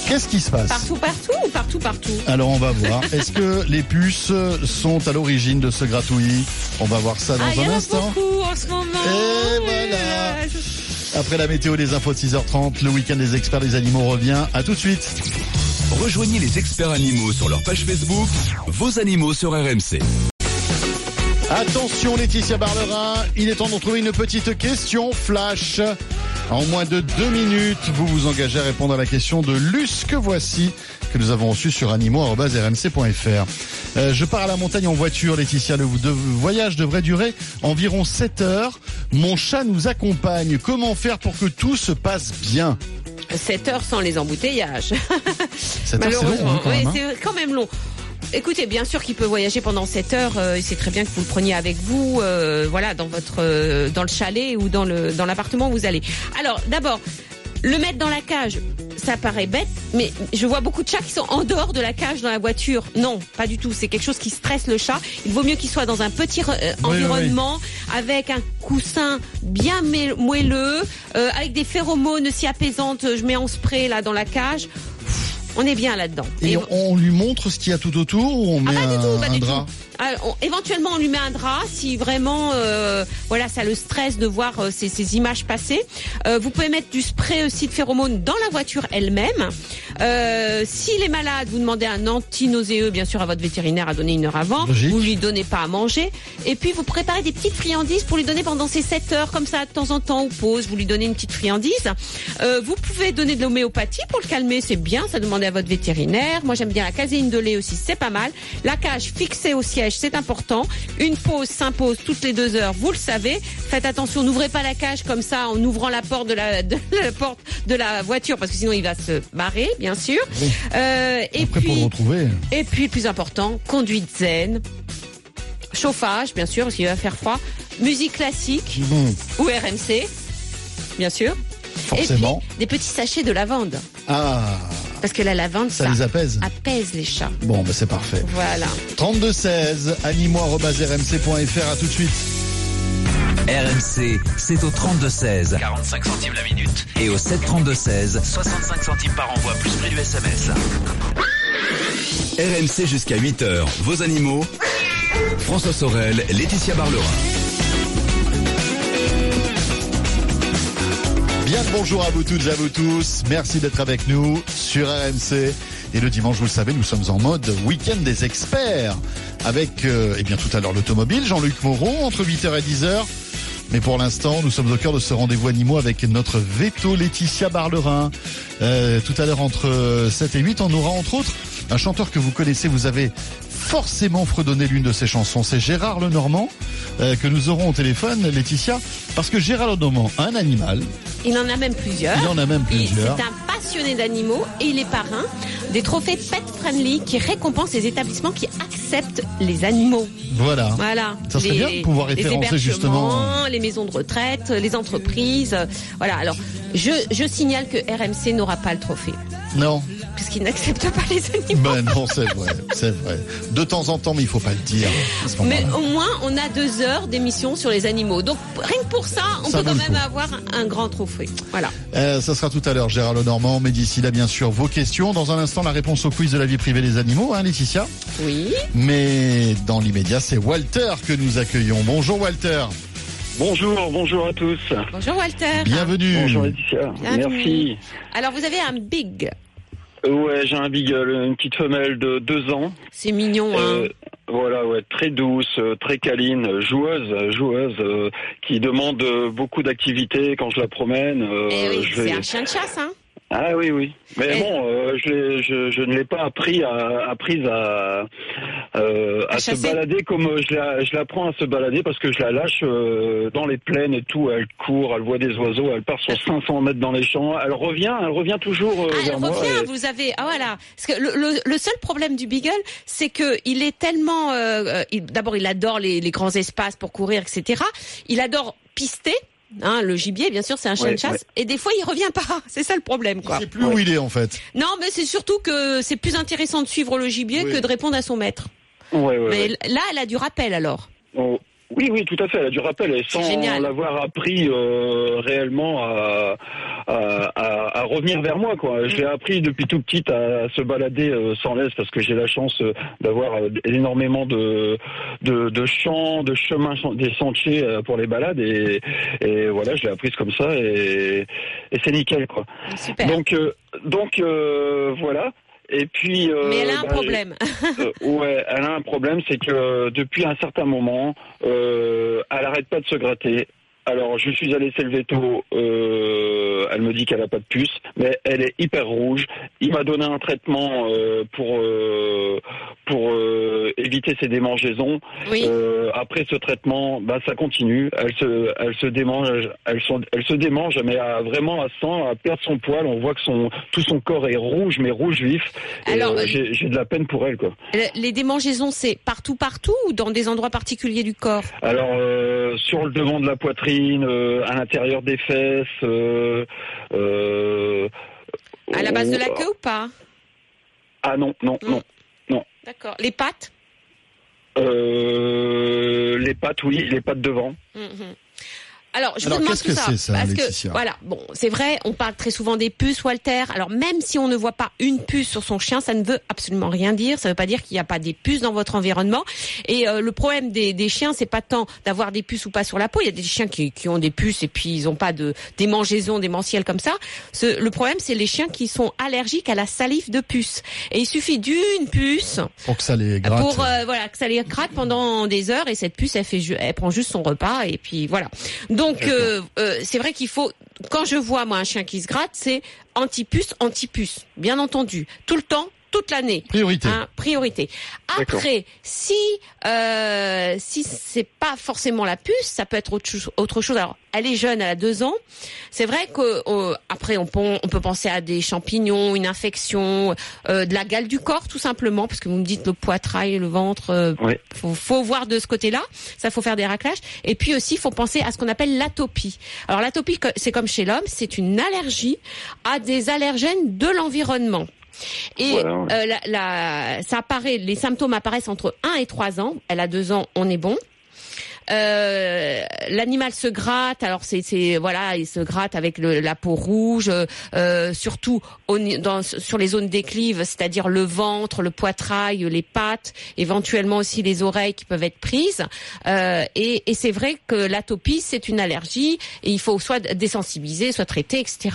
S2: Qu'est-ce qui se passe?
S3: Partout, partout ou partout, partout?
S2: Alors on va voir. Est-ce que les puces sont à l'origine de ce gratouillis? On va voir ça dans
S3: Ah, il y
S2: un
S3: en
S2: instant.
S3: beaucoup en ce moment.
S2: Et
S3: Oui,
S2: voilà.
S3: je-
S2: Après la météo, les infos de 6h30, le week-end des experts des animaux revient. À tout de suite.
S1: Rejoignez les experts animaux sur leur page Facebook, vos animaux sur RMC.
S2: Attention Laetitia Barlerin, il est temps de trouver une petite question flash. En moins de deux minutes, vous vous engagez à répondre à la question de Luce que voici, que nous avons reçue sur animaux.rmc.fr. Euh, je pars à la montagne en voiture, Laetitia. Le voyage devrait durer environ 7 heures. Mon chat nous accompagne. Comment faire pour que tout se passe bien?
S3: 7 heures sans les embouteillages.
S2: 7 heures, c'est long,
S3: Malheureusement,
S2: hein, quand
S3: oui,
S2: hein.
S3: c'est quand même long. Écoutez, bien sûr qu'il peut voyager pendant 7 heures. euh, c'est très bien que vous le preniez avec vous, euh, voilà, dans votre, euh, dans le chalet ou dans le, dans l'appartement où vous allez. Alors, d'abord, le mettre dans la cage, ça paraît bête, mais je vois beaucoup de chats qui sont en dehors de la cage dans la voiture. Non, pas du tout. C'est quelque chose qui stresse le chat. Il vaut mieux qu'il soit dans un petit euh,
S2: oui,
S3: environnement avec un coussin bien moelleux, euh, avec des phéromones si apaisantes. Je mets en spray là dans la cage. On est bien là-dedans.
S2: Et
S3: Et-
S2: on, on lui montre ce qu'il y a tout autour ou on met
S3: ah, pas
S2: un,
S3: du tout, pas
S2: un
S3: du
S2: drap
S3: tout. Ah, on- éventuellement, on lui met un drap si vraiment, euh, voilà, ça le stresse de voir euh, ces, ces images passer. Euh, vous pouvez mettre du spray aussi de phéromones dans la voiture elle-même. S'il est malade, vous demandez un anti-nauséeux, bien sûr, à votre vétérinaire à donner une heure avant.
S2: Logique.
S3: Vous lui donnez pas à manger. Et puis, vous préparez des petites friandises pour lui donner pendant ces 7 heures, comme ça, de temps en temps, ou pause. Vous lui donnez une petite friandise. Vous pouvez donner de l'homéopathie pour le calmer, c'est bien. Ça demandez à votre vétérinaire. Moi, j'aime bien la caséine de lait aussi, c'est pas mal. La cage fixée au siège, c'est important. Une pause s'impose toutes les deux heures, vous le savez. Faites attention, n'ouvrez pas la cage comme ça en ouvrant la porte de la, de la porte de la voiture parce que sinon il va se barrer, bien sûr. Euh, et
S2: Après, pour le
S3: puis,
S2: retrouver.
S3: et puis le plus important, conduite zen, chauffage, bien sûr, parce qu'il va faire froid, musique classique ou RMC, bien sûr.
S2: forcément.
S3: Et puis des petits sachets de lavande.
S2: Ah,
S3: Parce que la lavande,
S2: Ça
S3: ça,
S2: les apaise.
S3: apaise les chats.
S2: Bon, bah c'est parfait.
S3: Voilà.
S2: 32 16, animo@rmc.fr. À tout de suite.
S1: RMC, c'est au 32-16. 45 centimes la minute. Et au 732-16. 65 centimes par envoi, plus prix du SMS. RMC jusqu'à 8h. Vos animaux. François Sorel, Laetitia Barlerin.
S2: Bien bonjour à vous toutes et à vous tous. Merci d'être avec nous sur RMC. Et le dimanche, vous le savez, nous sommes en mode week-end des experts. Avec, euh, eh bien, tout à l'heure, l'automobile, Jean-Luc Moreau, entre 8h et 10h. Mais pour l'instant, nous sommes au cœur de ce rendez-vous animaux avec notre veto Laetitia Barlerin. Euh, tout à l'heure, entre 7 et 8, on aura entre autres un chanteur que vous connaissez. Vous avez forcément fredonné l'une de ses chansons. C'est Gérard Lenormand euh, que nous aurons au téléphone, Laetitia. Parce que Gérard Lenormand un animal.
S3: Il en a même plusieurs.
S2: Il en a même
S3: Il-
S2: plusieurs.
S3: C'est un passionné d'animaux et il est parrain des trophées Pet Friendly qui récompensent les établissements qui acceptent les animaux.
S2: Voilà.
S3: Voilà.
S2: Ça serait bien de pouvoir
S3: les
S2: référencer justement.
S3: hébergements, les maisons de retraite, les entreprises. Voilà. Alors, je, je signale que RMC n'aura pas le trophée
S2: Non.
S3: puisqu'il n'accepte pas les animaux.
S2: Ben non, c'est vrai, c'est vrai. De temps en temps, mais il faut pas le dire.
S3: Mais au moins, on a deux heures d'émission sur les animaux. Donc, rien que pour ça, on
S2: Ça
S3: peut quand même
S2: coup.
S3: avoir un grand trophée. Voilà.
S2: Euh, ça sera tout à l'heure, Gérard Lenormand. Mais d'ici là, bien sûr, vos questions. Dans un instant, la réponse au quiz de la vie privée des animaux, hein, Laetitia.
S3: Oui.
S2: Mais dans l'immédiat, c'est Walter que nous accueillons. Bonjour Walter.
S6: Bonjour, bonjour à tous.
S3: Bonjour Walter.
S2: Bienvenue.
S6: Bonjour Laetitia.
S3: Bienvenue.
S6: Merci.
S3: Alors, vous avez un big.
S6: Euh, ouais, j'ai un beagle, une petite femelle de deux ans.
S3: C'est mignon, hein.
S6: Euh, voilà, ouais, très douce, euh, très câline, joueuse, joueuse, euh, qui demande euh, beaucoup d'activité quand je la promène. euh,
S3: Eh oui, c'est
S6: vais-
S3: un chien de chasse, hein.
S6: Ah oui, oui. Mais
S3: Et-
S6: bon, euh, je, je, je ne l'ai pas appris à, apprise à, euh,
S3: À
S6: à se balader comme euh, je la, je l'apprends à se balader parce que je la lâche euh, dans les plaines et tout. Elle court, elle voit des oiseaux, elle part sur 500 mètres dans les champs. Elle revient, elle revient toujours
S3: Ah, elle
S6: vers moi.
S3: revient,
S6: et-
S3: vous avez... Ah, voilà. Parce que le, le- le seul problème du Beagle, c'est que il est tellement... D'abord, il adore les, les grands espaces pour courir, etc. Il adore pister. Hein, le gibier, bien sûr, c'est un chien
S6: Ouais,
S3: de chasse. Et des fois, il revient pas. C'est ça le problème,
S2: Je
S3: quoi.
S2: sais plus où il est en fait.
S3: Non, mais c'est surtout que c'est plus intéressant de suivre le gibier
S2: Oui.
S3: que de répondre à son maître.
S6: Ouais, ouais,
S3: mais
S6: ouais.
S3: là, elle a du rappel, alors.
S6: Oh, Oui, oui, tout à fait. Elle a du rappel et sans l'avoir appris euh, réellement à, à, à- à revenir vers moi. Quoi. Je l'ai appris depuis tout petit à, se balader euh, sans laisse parce que j'ai la chance euh, d'avoir euh, énormément de, de, de champs, de chemins, des sentiers euh, pour les balades et, et voilà, je l'ai apprise comme ça et, et c'est nickel. Quoi.
S3: Super.
S6: Donc, euh, donc euh, voilà. Et puis. euh,
S3: mais elle a un
S6: bah,
S3: problème.
S6: euh, ouais, elle a un problème, c'est que euh, depuis un certain moment, euh, elle arrête pas de se gratter. Alors, je suis allé le veto, euh, elle me dit qu'elle a pas de puce, mais elle est hyper rouge. Il m'a donné un traitement euh, pour euh, pour euh, éviter ses démangeaisons.
S3: oui.
S6: Après ce traitement, bah, ça continue. Elle se, elle se démange, elle, se- elle se démange, mais à, vraiment à 100, à perdre son poil. On voit que son, tout son corps est rouge, mais rouge vif.
S3: Alors,
S6: j'ai de la peine pour elle, quoi.
S3: Le- Les démangeaisons, c'est partout, partout ou dans des endroits particuliers du corps?
S6: Alors, sur le devant de la poitrine, euh, à l'intérieur des fesses. Euh, euh,
S3: À la base de la queue ou pas
S6: Ah non, non,
S3: Mm.
S6: non.
S3: D'accord. Les pattes
S6: Euh, les pattes, oui, les pattes devant.
S3: Mhm. Alors, je
S2: Alors,
S3: vous demande
S2: qu'est-ce
S3: tout
S2: que
S3: ça
S2: c'est, ça,
S3: parce
S2: Laetitia
S3: que voilà, bon, c'est vrai, on parle très souvent des puces, Walter. Alors même si on ne voit pas une puce sur son chien, ça ne veut absolument rien dire. Ça ne veut pas dire qu'il n'y a pas des puces dans votre environnement. Et euh, le problème des, des chiens, c'est pas tant d'avoir des puces ou pas sur la peau. Il y a des chiens qui, qui ont des puces et puis ils n'ont pas de démangeaisons, démentiels comme ça. Ce- le problème, c'est les chiens qui sont allergiques à la salive de puce. Et il suffit d'une puce
S2: Pour que ça les gratte.
S3: pour euh, voilà que ça les gratte pendant des heures et cette puce elle fait elle prend juste son repas et puis voilà donc euh, euh, c'est vrai qu'il faut quand je vois moi un chien qui se gratte c'est anti-puce anti-puce bien entendu. Tout le temps toute l'année
S2: Priorité.
S3: Hein, priorité. Après, si euh, si c'est pas forcément la puce, ça peut être autre chose. Autre chose. Alors, elle est jeune, elle a deux ans. C'est vrai que euh, après, on peut, on peut penser à des champignons, une infection, euh, de la gale du corps, tout simplement, parce que vous me dites le poitrail, le ventre. Euh,
S6: Oui.
S3: faut, faut voir de ce côté-là. Ça, faut faire des raclages. Et puis aussi, faut penser à ce qu'on appelle l'atopie. Alors, l'atopie, c'est comme chez l'homme, c'est une allergie à des allergènes de l'environnement. Et
S6: ouais.
S3: euh, la, la- ça apparaît, les symptômes apparaissent entre 1 et 3 ans. Elle a 2 ans, on est bon. Euh, l'animal se gratte, alors c'est c'est voilà, il se gratte avec le- la peau rouge, euh, surtout au ni- dans, sur les zones déclives, c'est-à-dire le ventre, le poitrail, les pattes, éventuellement aussi les oreilles qui peuvent être prises. Euh, et et c'est vrai que l'atopie c'est une allergie et il faut soit désensibiliser, soit traiter, etc.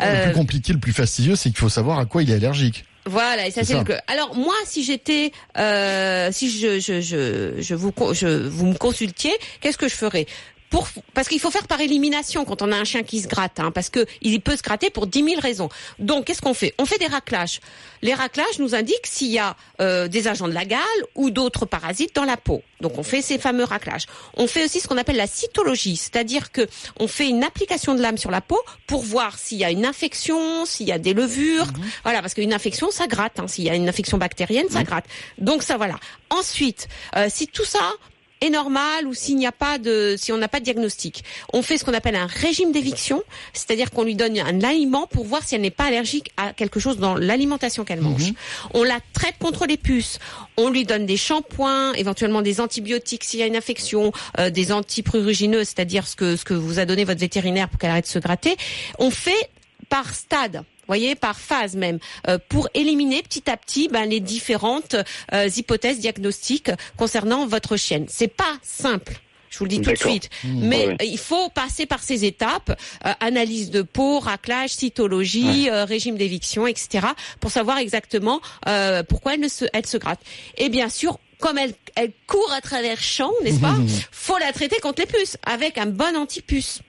S2: Le
S3: Euh,
S2: plus compliqué, le plus fastidieux, c'est qu'il faut savoir à quoi il est allergique.
S3: Voilà, et ça
S2: C'est
S3: le que. Alors moi, si j'étais, euh, si je, je, je, je vous, je, vous me consultiez, qu'est-ce que je ferais? Pour, parce qu'il faut faire par élimination quand on a un chien qui se gratte, hein, parce que il peut se gratter pour 10 000 raisons. Donc, qu'est-ce qu'on fait? On fait des raclages. Les raclages nous indiquent s'il y a euh, des agents de la gale ou d'autres parasites dans la peau. Donc, on fait ces fameux raclages. On fait aussi ce qu'on appelle la cytologie, c'est-à-dire que on fait une application de lame sur la peau pour voir s'il y a une infection, s'il y a des levures. Voilà, parce qu'une infection, ça gratte. Hein. S'il y a une infection bactérienne, ça gratte. Donc ça, voilà. Ensuite, euh, si tout ça est normal ou s'il n'y a pas de, si on n'a pas de diagnostic, on fait ce qu'on appelle un régime d'éviction, c'est-à-dire qu'on lui donne un aliment pour voir si elle n'est pas allergique à quelque chose dans l'alimentation qu'elle mange. On la traite contre les puces, on lui donne des shampoings, éventuellement des antibiotiques s'il y a une infection, euh, des antiprurugineux, c'est-à-dire ce que ce que vous a donné votre vétérinaire pour qu'elle arrête de se gratter. On fait par stade voyez, par phase même, euh, pour éliminer petit à petit ben, les différentes euh, hypothèses diagnostiques concernant votre chienne. C'est pas simple. Je vous le dis tout de suite. Mais
S6: Ouais, ouais.
S3: euh, il faut passer par ces étapes euh, analyse de peau, raclage, cytologie, euh, régime d'éviction, etc. pour savoir exactement euh, pourquoi elle, ne se, elle se gratte. Et bien sûr, comme elle, elle court à travers champs, n'est-ce pas Faut la traiter contre les puces avec un bon antipuce.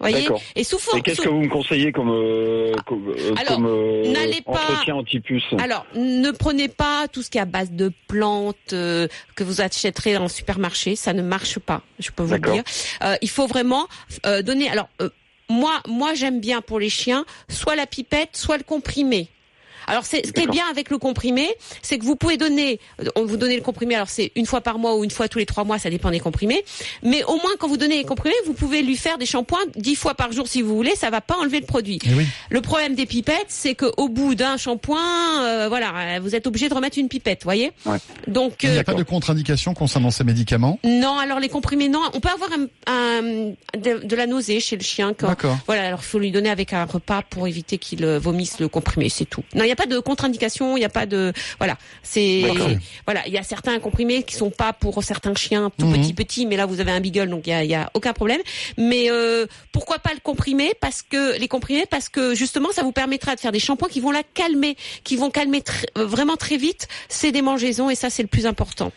S3: Voyez. Et sous forme.
S6: Et qu'est-ce que vous me conseillez comme, euh, comme, euh,
S3: Alors,
S6: comme, euh,
S3: n'allez pas-
S6: entretien anti-puce
S3: Alors, ne prenez pas tout ce qui est à base de plantes que vous achèterez en supermarché, ça ne marche pas, je peux vous le dire. Il faut vraiment donner. Alors, moi, moi, j'aime bien pour les chiens soit la pipette, soit le comprimé. Alors, c'est, ce qui est bien avec le comprimé, c'est que vous pouvez donner, on vous donner le comprimé. Alors, c'est une fois par mois ou une fois tous les trois mois, ça dépend des comprimés. Mais au moins, quand vous donnez les comprimés, vous pouvez lui faire des shampoings dix fois par jour si vous voulez. Ça va pas enlever le produit.
S2: Eh oui.
S3: Le problème des pipettes, c'est qu'au bout d'un shampoing, euh, voilà, euh, vous êtes obligé de remettre une pipette, voyez.
S6: Ouais.
S3: Donc
S2: Il n'y
S3: euh,
S2: a pas de contre-indication concernant ces médicaments
S3: non, alors les comprimés, non. On peut avoir un, un- de, de la nausée chez le chien. Quand,
S2: D'accord.
S3: voilà, alors il faut lui donner avec un repas pour éviter qu'il euh, vomisse le comprimé, c'est tout. Non, il pas de contre-indication, il n'y a pas de, voilà, c'est, voilà, il y a certains comprimés qui sont pas pour certains chiens tout
S2: Mhm.
S3: petits petits, mais là vous avez un beagle, donc il y a, y a aucun problème. Mais euh, pourquoi pas le comprimé? Parce que les comprimés, parce que justement, ça vous permettra de faire des shampoings qui vont la calmer, qui vont calmer tr- euh, vraiment très vite ces démangeaisons, et ça c'est le plus important.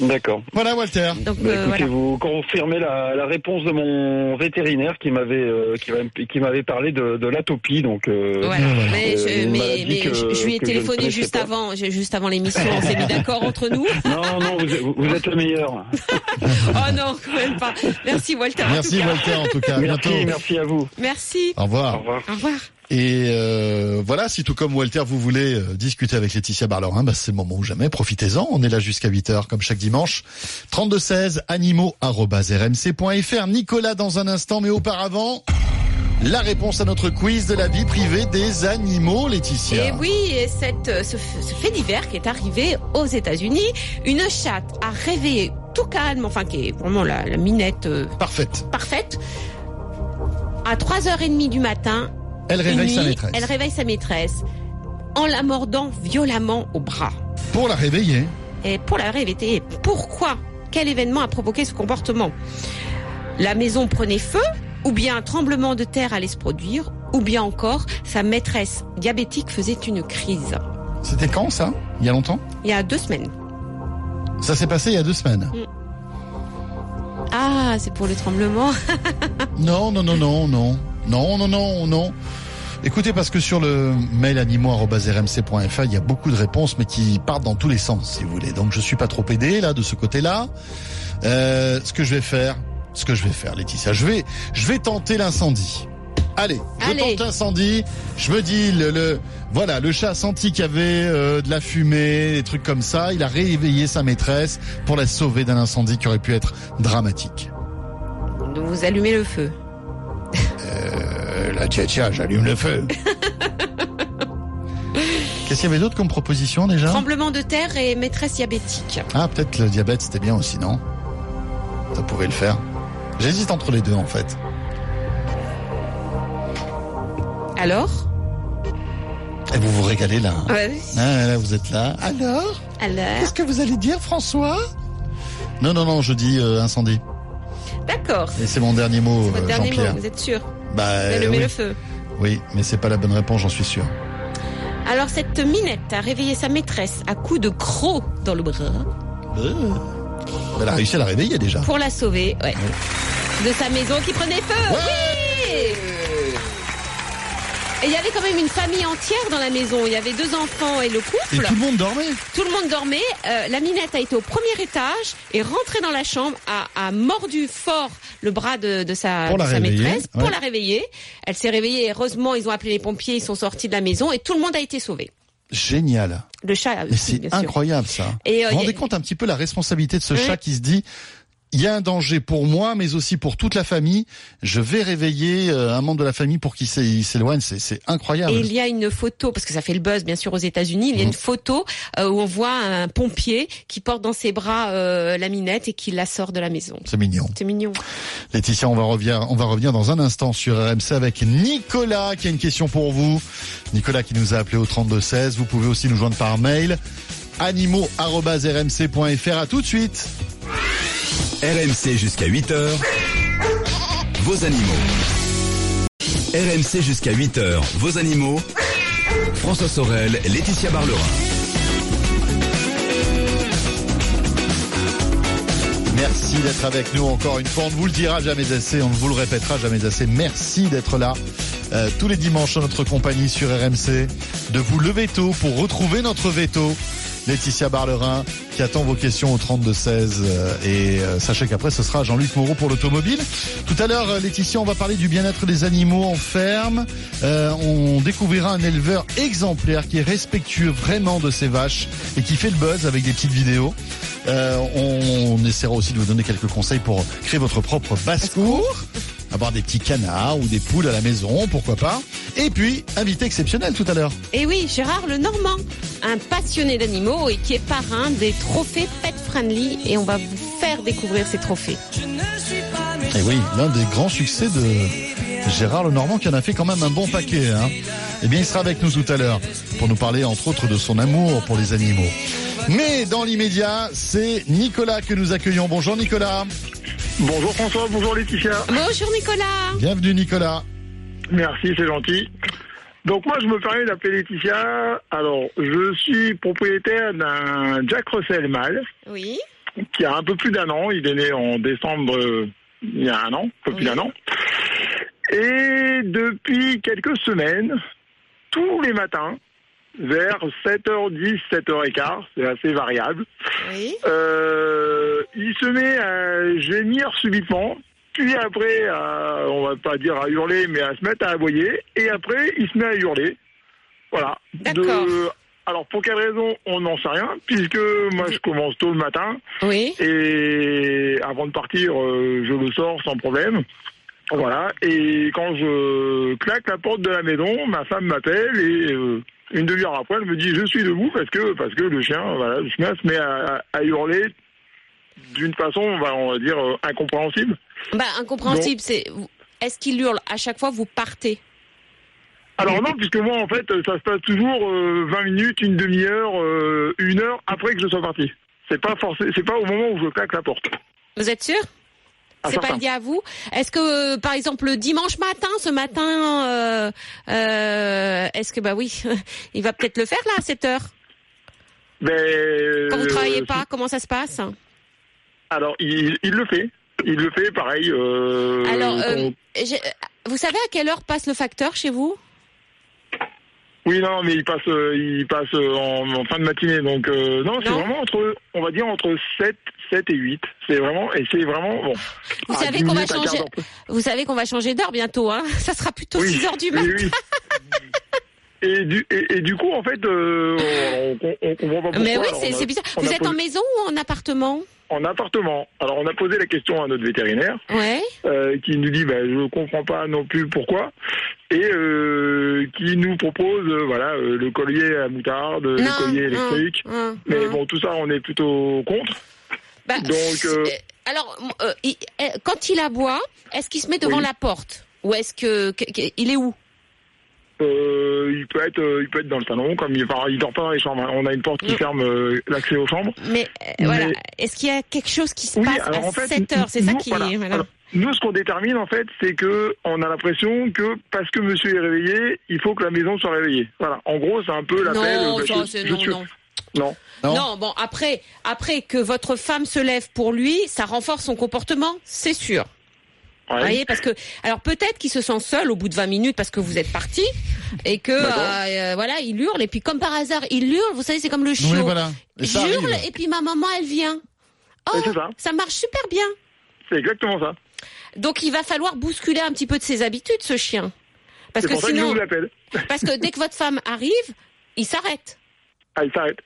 S6: D'accord.
S2: Voilà, Walter.
S3: Donc
S6: Bah,
S3: euh,
S6: écoutez,
S3: voilà.
S6: vous confirmez la, la réponse de mon vétérinaire qui m'avait euh, qui, m'a- qui m'avait parlé de, de l'atopie. Donc, euh,
S3: Voilà.
S2: Voilà.
S3: Mais,
S6: Euh,
S3: je, mais,
S6: maladie
S3: mais
S6: que-
S3: je, je lui ai téléphoné juste
S6: pas.
S3: avant, juste avant l'émission. On s'est mis d'accord entre nous.
S6: non, non, vous, êtes- vous êtes le meilleur.
S3: Oh non, quand même pas. Merci Walter. en tout
S2: Merci,
S3: cas.
S2: Walter, en tout cas.
S6: Merci,
S2: bientôt.
S6: merci à vous.
S3: Merci.
S2: Au revoir.
S6: Au revoir.
S3: Au revoir.
S2: Et euh, voilà, si tout comme Walter, vous voulez euh, discuter avec Laetitia Barlerin, bah, c'est le moment ou jamais. Profitez-en. On est là jusqu'à 8h, comme chaque dimanche. 3216 animaux.rmc.fr. Nicolas dans un instant, mais auparavant, la réponse à notre quiz de la vie privée des animaux, Laetitia.
S3: Et oui, et cette, euh, ce, ce fait divers qui est arrivé aux États-Unis, une chatte a réveillé tout calme, enfin qui est vraiment la, la minette euh,
S2: Parfaite.
S3: parfaite, à 3h30 du matin.
S2: Elle réveille sa maîtresse.
S3: Elle réveille sa maîtresse en la mordant violemment au bras.
S2: Pour la réveiller.
S3: Et pour la réveiller, pourquoi? Quel événement a provoqué ce comportement? La maison prenait feu ou bien un tremblement de terre allait se produire, ou bien encore sa maîtresse diabétique faisait une crise.
S2: C'était quand ça? Il y a longtemps?
S3: Il y a deux semaines.
S2: Ça s'est passé il y a deux semaines.
S3: Ah, c'est pour le tremblement.
S2: Non, non, non, non, non. Non, non, non, non. Écoutez, parce que sur le mail animaux.rmc.fr, il y a beaucoup de réponses, mais qui partent dans tous les sens, si vous voulez. Donc je suis pas trop aidé, là, de ce côté-là. Euh, ce que je vais faire, ce que je vais faire, Laetitia, je vais, je vais tenter l'incendie. Allez, je tente l'incendie. Je me dis, le, le- voilà, le chat a senti qu'il y avait euh, de la fumée, des trucs comme ça. Il a réveillé sa maîtresse pour la sauver d'un incendie qui aurait pu être dramatique.
S3: Donc vous allumez le feu.
S2: Euh, la tia tia, j'allume le feu. Qu'est-ce qu'il y avait d'autre comme proposition déjà?
S3: Tremblement de terre et maîtresse diabétique.
S2: Ah, peut-être le diabète, c'était bien aussi, non? Ça pouvait le faire. J'hésite entre les deux, en fait.
S3: Alors?
S2: Et vous vous régalez là. hein?
S3: Ouais.
S2: Ah, là, vous êtes là. Alors?
S3: Alors?
S2: Qu'est-ce que vous allez dire, François? Non, non, non, je dis euh, incendie.
S3: D'accord.
S2: Et c'est mon dernier mot, euh,
S3: dernier mot,
S2: Jean-Pierre.
S3: vous êtes sûr
S2: Bah,
S3: Vous allumez
S2: oui.
S3: le feu.
S2: oui, mais c'est pas la bonne réponse, j'en suis sûr.
S3: Alors cette minette a réveillé sa maîtresse à coups de crocs dans le bras
S2: Euh, Elle a réussi à la réveiller déjà.
S3: pour la sauver ouais. de sa maison qui prenait feu. Oui Et il y avait quand même une famille entière dans la maison. Il y avait deux enfants et le
S2: Et
S3: couple.
S2: tout le monde dormait.
S3: Tout le monde dormait. Euh, la minette a été au premier étage et rentrée dans la chambre, a, a mordu fort le bras de, de sa, de sa maîtresse pour
S2: ouais.
S3: la réveiller. Elle s'est réveillée. Heureusement, ils ont appelé les pompiers. Ils sont sortis de la maison et tout le monde a été sauvé.
S2: Génial.
S3: Le chat
S2: c'est incroyable ça.
S3: Et, euh,
S2: vous
S3: a-
S2: rendez compte un petit peu la responsabilité de ce
S3: Oui.
S2: chat qui se dit il y a un danger pour moi, mais aussi pour toute la famille. Je vais réveiller euh, un membre de la famille pour qu'il s'é- il s'éloigne. C'est, c'est incroyable.
S3: Et il y a une photo, parce que ça fait le buzz bien sûr aux États-Unis, il y a une photo euh, où on voit un pompier qui porte dans ses bras euh, la minette et qui la sort de la maison.
S2: C'est mignon.
S3: C'est mignon.
S2: Laetitia, on va revenir, on va revenir dans un instant sur RMC avec Nicolas qui a une question pour vous. Nicolas qui nous a appelé au 32 16. Vous pouvez aussi nous joindre par mail animaux@rmc.fr. À tout de suite.
S1: RMC jusqu'à 8h. Vos animaux. RMC jusqu'à 8h. Vos animaux. François Sorel, Laetitia Barlerin.
S2: Merci d'être avec nous encore une fois. On ne vous le dira jamais assez, on ne vous le répétera jamais assez. Merci d'être là euh, tous les dimanches en notre compagnie sur RMC, de vous lever tôt pour retrouver notre veto. Laetitia Barlerin qui attend vos questions au 32 16 euh, et euh, sachez qu'après ce sera Jean-Luc Moreau pour l'automobile. Tout à l'heure euh, Laetitia on va parler du bien-être des animaux en ferme. On découvrira un éleveur exemplaire qui est respectueux vraiment de ses vaches et qui fait le buzz avec des petites vidéos. On essaiera aussi de vous donner quelques conseils pour créer votre propre basse-cour. Avoir des petits canards ou des poules à la maison, pourquoi pas. Et puis, invité exceptionnel tout à l'heure.
S3: Et oui, Gérard le Normand, un passionné d'animaux et qui est parrain des trophées Pet Friendly et on va vous faire découvrir ces trophées.
S2: Et oui, l'un des grands succès de Gérard Lenormand qui en a fait quand même un bon paquet. Hein. Eh bien, il sera avec nous tout à l'heure pour nous parler entre autres de son amour pour les animaux. Mais dans l'immédiat, c'est Nicolas que nous accueillons. Bonjour Nicolas.
S7: Bonjour François, bonjour Laetitia.
S3: Bonjour Nicolas
S2: Bienvenue Nicolas.
S7: Merci, c'est gentil. Donc moi, je me permets d'appeler Laetitia. Alors, je suis propriétaire d'un Jack Russell mâle
S3: Oui.
S7: qui a un peu plus d'un an. Il est né en décembre euh, il y a un an, un peu plus
S3: Oui.
S7: d'un an. Et depuis quelques semaines, tous les matins, vers 7h10, 7h15, c'est assez variable,
S3: Oui.
S7: euh, il se met à gémir subitement, puis après, à, on va pas dire à hurler, mais à se mettre à aboyer, et après, il se met à hurler. Voilà.
S3: D'accord.
S7: Alors, pour quelle raison, on n'en sait rien, puisque moi, je commence tôt le matin,
S3: Oui.
S7: et avant de partir, euh, je le sors sans problème. Voilà. Et quand je claque la porte de la maison, ma femme m'appelle et euh, une demi-heure après, elle me dit je suis debout parce que parce que le chien, voilà, le chien se met à, à hurler d'une façon, on va, dire euh, incompréhensible.
S3: Bah, incompréhensible, c'est. Est-ce qu'il hurle à chaque fois vous partez?
S7: Alors non, puisque moi en fait, ça se passe toujours euh, 20 minutes, une demi-heure, euh, une heure après que je sois parti. C'est pas forcé, c'est pas au moment où je claque la porte.
S3: Vous êtes sûr? C'est pas lié à vous Est-ce que, euh, par exemple, le dimanche matin, ce matin, euh, euh, est-ce que, bah oui, il va peut-être le faire là à 7 heures?
S7: Mais
S3: Quand vous
S7: euh,
S3: travaillez pas, comment ça se passe?
S7: Alors, il, il le fait. Il le fait, pareil. Euh,
S3: Alors, euh,
S7: quand-
S3: j'ai- vous savez à quelle heure passe le facteur chez vous?
S7: Oui, non, mais il passe, euh, il passe euh, en, en fin de matinée. Donc, euh, non, c'est vraiment entre, on va dire, entre 7, 7 et 8. C'est vraiment, et c'est vraiment, bon.
S3: Vous
S7: à
S3: savez
S7: 10
S3: qu'on va changer. Vous savez qu'on va changer d'heure bientôt, hein Ça sera plutôt
S7: Oui,
S3: 6 heures du
S7: oui,
S3: matin.
S7: oui. Et du, et, et du coup, en fait, euh, on, on, on comprend pas pourquoi.
S3: Mais oui, c'est bizarre. Vous êtes en maison ou en appartement?
S7: En appartement. Alors, on a posé la question à notre vétérinaire.
S3: Ouais.
S7: euh, qui nous dit bah, je comprends pas non plus pourquoi et euh, qui nous propose voilà le collier à moutarde, le collier électrique.
S3: non,
S7: Mais bon, tout ça, on est plutôt contre.
S3: Bah,
S7: Donc,
S3: alors, il- quand il aboie, est-ce qu'il se met devant
S7: Oui.
S3: la porte? Ou est-ce que, que- que- il est où?
S7: Euh, il peut être, euh, il peut être dans le salon, comme il, enfin, il dort pas dans les chambres. hein. On a une porte qui
S3: Mm.
S7: ferme euh, l'accès aux chambres.
S3: Mais, euh,
S7: Mais-
S3: voilà, est-ce qu'il y a quelque chose qui se
S7: Oui,
S3: passe
S7: alors
S3: à
S7: en fait,
S3: 7 heures? C'est ça
S7: nous,
S3: qui
S7: voilà.
S3: est. voilà.
S7: Alors, nous, ce qu'on détermine en fait, c'est que on a l'impression que parce que Monsieur est réveillé, il faut que la maison soit réveillée. Voilà. En gros, c'est un peu l'appel.
S3: non, ça,
S7: je-
S3: c'est
S7: je
S3: non,
S7: suis-
S3: non.
S7: non.
S2: Non.
S3: Non, bon, après, après que votre femme se lève pour lui, ça renforce son comportement, c'est sûr.
S7: Ouais.
S3: Vous voyez, parce que, alors peut-être qu'il se sent seul au bout de 20 minutes parce que vous êtes parti et que,
S7: D'accord.
S3: euh, euh, voilà, il hurle et puis comme par hasard, il hurle. Vous savez, c'est comme le chiot.
S2: Oui, voilà. Et arrive.
S3: et puis ma maman, elle vient. Oh,
S7: ça.
S3: ça marche super bien.
S7: C'est exactement ça.
S3: Donc il va falloir bousculer un petit peu de ses habitudes, ce chien. Parce que
S7: pour ça que je
S3: sinon,
S7: vous
S3: parce que dès que votre femme arrive, il s'arrête.
S7: Ah, il s'arrête.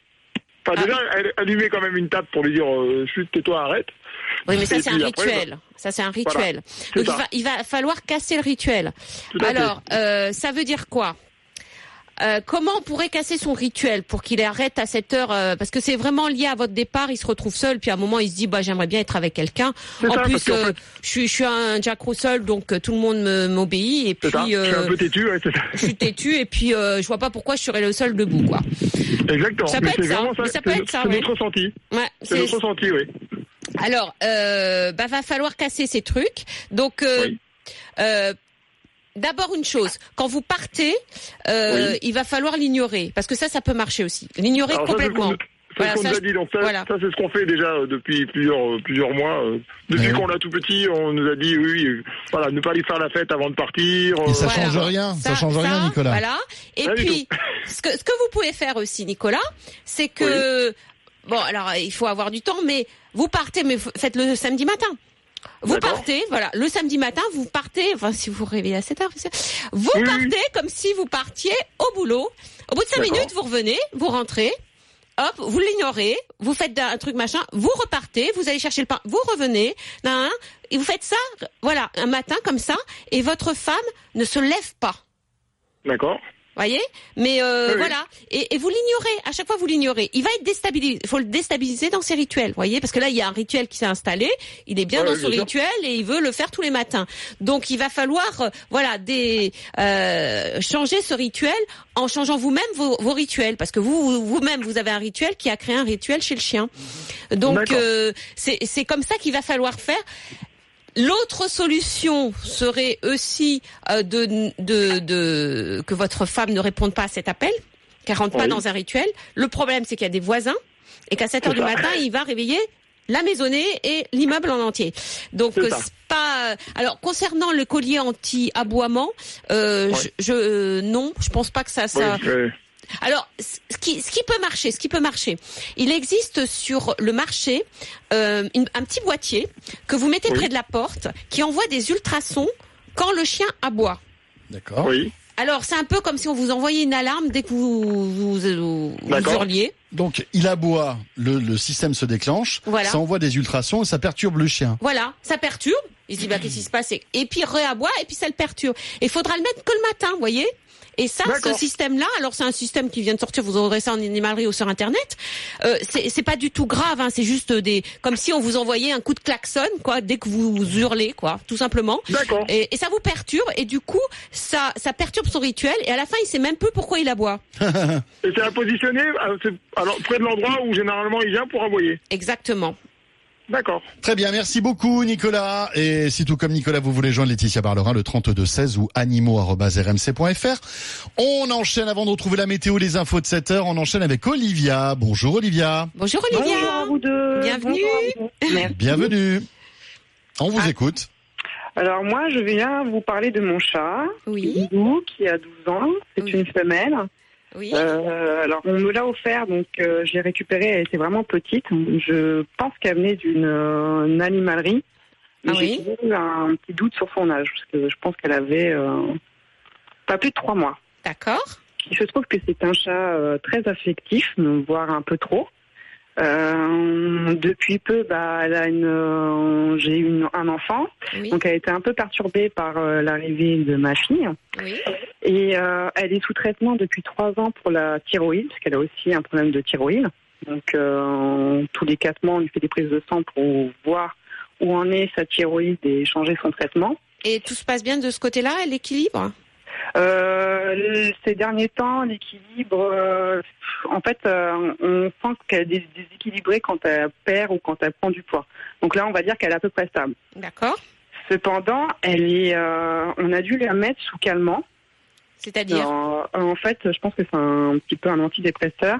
S7: Enfin,
S3: Ah.
S7: déjà, elle, elle lui met quand même une tape pour lui dire euh, chute, tais-toi, arrête.
S3: Oui, mais ça c'est un
S7: après,
S3: rituel. Ça c'est un rituel. Donc il va, il va falloir casser le rituel. Alors, euh, ça veut dire quoi? Euh, comment on pourrait casser son rituel pour qu'il arrête à cette heure euh, Parce que c'est vraiment lié à votre départ. Il se retrouve seul, puis à un moment il se dit bah j'aimerais bien être avec quelqu'un. En
S7: ça,
S3: plus,
S7: fait-
S3: je suis je suis un Jack Russell, donc tout le monde m'obéit. Et
S7: ça.
S3: puis
S7: Je suis un peu têtu, ouais, ça.
S3: je suis têtu et puis je vois pas pourquoi je serais le seul debout quoi.
S7: Exactement.
S3: Ça peut
S7: Mais
S3: être ça, mais ça peut être ça,
S7: c'est
S3: oui.
S7: notre ressenti.
S3: Ouais,
S7: C'est
S3: c'est-
S7: notre ressenti, oui.
S3: Alors, euh, bah, va falloir casser ces trucs. Donc, euh,
S7: Oui.
S3: euh, d'abord une chose, quand vous partez, euh,
S7: Oui.
S3: il va falloir l'ignorer, parce que ça, ça peut marcher aussi. L'ignorer
S7: Alors ça, c'est ce
S3: complètement.
S7: qu'on- C'est ce qu'on
S3: ça,
S7: nous a dit. Donc ça,
S3: voilà.
S7: ça, c'est ce qu'on fait déjà euh, depuis plusieurs plusieurs mois. Depuis
S2: Ouais.
S7: qu'on l'a tout petit, on nous a dit oui, voilà, ne pas lui faire la fête avant de partir.
S2: Et ça
S7: euh,
S3: Voilà.
S2: change rien. Ça, change rien, Nicolas.
S3: Voilà. Et puis, ce que, ce que vous pouvez faire aussi, Nicolas, c'est que, bon, alors, il faut avoir du temps, mais vous partez, mais f- faites-le le samedi matin. Vous partez, voilà, le samedi matin, vous partez, enfin, si vous vous réveillez à 7 heures, vous
S7: Oui,
S3: partez comme si vous partiez au boulot. Au bout de 5
S7: D'accord.
S3: minutes, vous revenez, vous rentrez, hop, vous l'ignorez, vous faites un truc machin, vous repartez, vous allez chercher le pain, vous revenez, nan, nan, et vous faites ça, voilà, un matin comme ça, et votre femme ne se lève pas.
S7: D'accord.
S3: Voyez Mais euh,
S7: Oui,
S3: voilà. Et, et vous l'ignorez. À chaque fois, vous l'ignorez. Il va être déstabilisé. Il faut le déstabiliser dans ses rituels. Voyez Parce que là, il y a un rituel qui s'est installé. Il est bien dans son rituel et il veut le faire tous les matins. Donc, il va falloir, euh, voilà, des euh, changer ce rituel en changeant vous-même vos, vos rituels. Parce que vous, vous-même, vous avez un rituel qui a créé un rituel chez le chien. Donc, euh, c'est c'est comme ça qu'il va falloir faire. L'autre solution serait aussi euh, de, de, de que votre femme ne réponde pas à cet appel, qu'elle rentre pas dans un rituel. Le problème, c'est qu'il y a des voisins et qu'à 7 heures du matin, il va réveiller la maisonnée et l'immeuble en entier. Donc
S7: C'est
S3: euh, pas. Alors concernant le collier anti-aboiement, euh, je, je non, je pense pas que ça ça.
S7: Oui,
S3: Alors, ce qui, ce qui peut marcher, ce qui peut marcher, il existe sur le marché euh, une- un petit boîtier que vous mettez
S7: Oui.
S3: près de la porte qui envoie des ultrasons quand le chien aboie.
S2: D'accord.
S7: oui.
S3: Alors, c'est un peu comme si on vous envoyait une alarme dès que vous, vous, vous, hurliez.
S2: Donc, il aboie, le, le système se déclenche,
S3: Voilà.
S2: ça envoie des ultrasons et ça perturbe le chien.
S3: Voilà, ça perturbe. Il se dit, bah, qu'est-ce qui se passe? Et puis, il réaboie et puis ça le perturbe. Et il faudra le mettre que le matin, vous voyez? Et ça, ce système-là, alors c'est un système qui vient de sortir, vous aurez ça en animalerie ou sur Internet. Euh, c'est pas du tout grave, hein, c'est juste des, comme si on vous envoyait un coup de klaxon, quoi, dès que vous hurlez, quoi, tout simplement.
S7: D'accord.
S3: Et, et ça vous perturbe, et du coup, ça, ça perturbe son rituel, et à la fin, il sait même plus pourquoi il aboie.
S7: Et c'est à positionner euh, c'est- alors, près de l'endroit où généralement il vient pour aboyer.
S3: Exactement.
S7: D'accord.
S2: Très bien, merci beaucoup Nicolas. Et si tout comme Nicolas, vous voulez joindre Laetitia Barlerin, le 3216 ou animaux.rmc.fr. On enchaîne avant de retrouver la météo, les infos de 7 heures. On enchaîne avec Olivia. Bonjour Olivia.
S3: Bonjour Olivia.
S8: Bonjour à vous deux.
S3: Bienvenue.
S8: Bonjour à vous. Merci.
S2: Bienvenue. On
S3: Ah.
S2: vous écoute.
S8: Alors moi, je viens vous parler de mon chat,
S3: Oui,
S8: Doudou, qui a 12 ans. C'est
S3: Oui.
S8: une femelle.
S3: Oui.
S8: Euh, alors on me l'a offert, donc euh, je l'ai récupérée. Elle était vraiment petite. Je pense qu'elle venait d'une euh, animalerie. Mais
S3: Ah
S8: j'ai
S3: oui
S8: toujours eu un petit doute sur son âge, parce que je pense qu'elle avait pas plus de trois mois.
S3: D'accord.
S8: Il se trouve que c'est un chat très affectif, voire un peu trop. Euh, depuis peu, bah, elle a une, euh, j'ai eu un enfant,
S3: Oui.
S8: donc elle a été un peu perturbée par euh, l'arrivée de ma fille.
S3: Oui.
S8: Et euh, elle est sous traitement depuis trois ans pour la thyroïde, parce qu'elle a aussi un problème de thyroïde. Donc tous les quatre mois, on lui fait des prises de sang pour voir où en est sa thyroïde et changer son traitement.
S3: Et tout se passe bien de ce côté-là, l'équilibre
S8: Euh, ces derniers temps, l'équilibre, euh, en fait, euh, on sent qu'elle est dés- déséquilibrée quand elle perd ou quand elle prend du poids. Donc là, on va dire qu'elle est à peu près stable.
S3: D'accord.
S8: Cependant, elle est, on a dû la mettre sous calmant.
S3: C'est-à-dire
S8: en fait, je pense que c'est un petit peu un antidépresseur,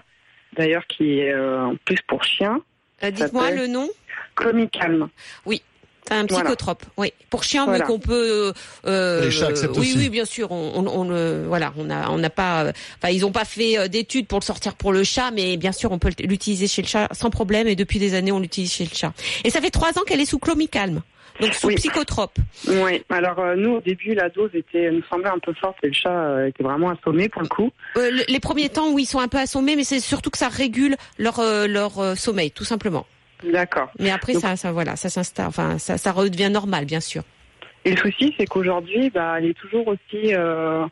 S8: d'ailleurs qui est en plus pour chien,
S3: Dites-moi le nom.
S8: Comicalm.
S3: C'est un
S8: Voilà.
S3: psychotrope, oui. Pour chien,
S8: Voilà.
S3: mais qu'on peut. euh,
S2: Les chats acceptent
S3: oui,
S2: aussi.
S3: oui, bien sûr. On, on, on le, voilà, on a, on n'a pas. euh, Enfin, ils n'ont pas fait euh, d'études pour le sortir pour le chat, mais bien sûr, on peut l'utiliser chez le chat sans problème. Et depuis des années, on l'utilise chez le chat. Et ça fait trois ans qu'elle est sous chlomicalme, donc sous
S8: Oui.
S3: psychotrope.
S8: Oui. Alors euh, nous, au début, la dose était, nous semblait un peu forte et le chat euh, était vraiment assommé pour le coup.
S3: Euh, le- les premiers temps, oui, ils sont un peu assommés, mais c'est surtout que ça régule leur euh, leur euh, sommeil, tout simplement.
S8: D'accord.
S3: Mais après,
S8: Donc-
S3: ça, ça, voilà, ça s'installe. Enfin, ça, ça redevient normal, bien sûr.
S8: Et le souci, c'est qu'aujourd'hui, bah, elle est toujours aussi. euh,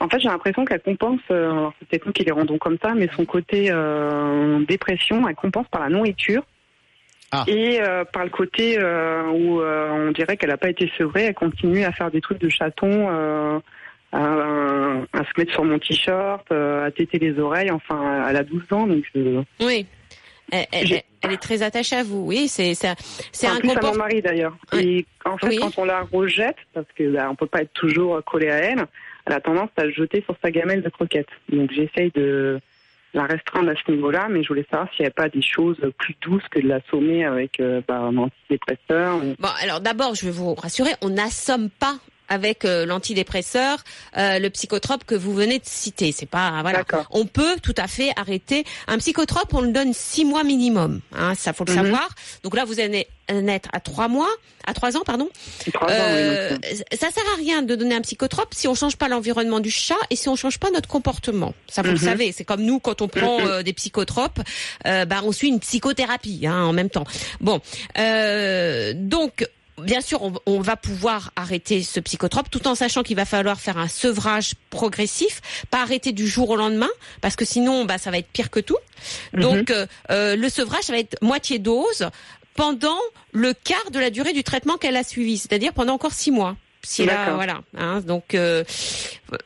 S8: En fait, j'ai l'impression qu'elle compense. euh, alors, c'est peut-être nous qui les rendons comme ça, mais son côté euh, dépression, elle compense par la nourriture.
S2: Ah.
S8: Et euh, par le côté euh, où euh, on dirait qu'elle n'a pas été sevrée, elle continue à faire des trucs de chaton, euh, à, à se mettre sur mon t-shirt, euh, à téter les oreilles. Enfin, elle a 12 ans, donc je...
S3: Oui. Elle, elle-
S8: J'ai-
S3: elle est très attachée à vous. Oui, c'est c'est un
S8: plus à mon mari d'ailleurs. Et en fait,
S3: Oui.
S8: quand on la rejette, parce que bah, on peut pas être toujours collé à elle, elle a tendance à jeter sur sa gamelle de croquettes. Donc j'essaye de la restreindre à ce niveau-là, mais je voulais savoir s'il n'y avait pas des choses plus douces que de la sommer avec euh, bah, un antidépresseur. ou-
S3: Bon, alors d'abord, je vais vous rassurer, on n'assomme pas avec euh, l'antidépresseur euh, le psychotrope que vous venez de citer. C'est pas voilà.
S8: D'accord.
S3: On peut tout à fait arrêter un psychotrope. On le donne six mois minimum. Hein, ça faut le
S8: Mhm.
S3: savoir. Donc là, vous allez naître à trois mois, à trois ans, pardon.
S8: Trois ans, oui,
S3: Euh,
S8: euh,
S3: ça sert à rien de donner un psychotrope si on change pas l'environnement du chat et si on change pas notre comportement. Ça vous le
S8: Mhm.
S3: savez, c'est comme nous quand on prend
S8: Mhm.
S3: euh, des psychotropes, euh, bah on suit une psychothérapie hein, en même temps. Bon, euh, donc. Bien sûr, on, on va pouvoir arrêter ce psychotrope tout en sachant qu'il va falloir faire un sevrage progressif, pas arrêter du jour au lendemain, parce que sinon, bah, ça va être pire que tout.
S8: Mhm.
S3: Donc, euh, euh, le sevrage, ça va être moitié dose pendant le quart de la durée du traitement qu'elle a suivi, c'est-à-dire pendant encore six mois. Si là, voilà. Hein, donc, euh,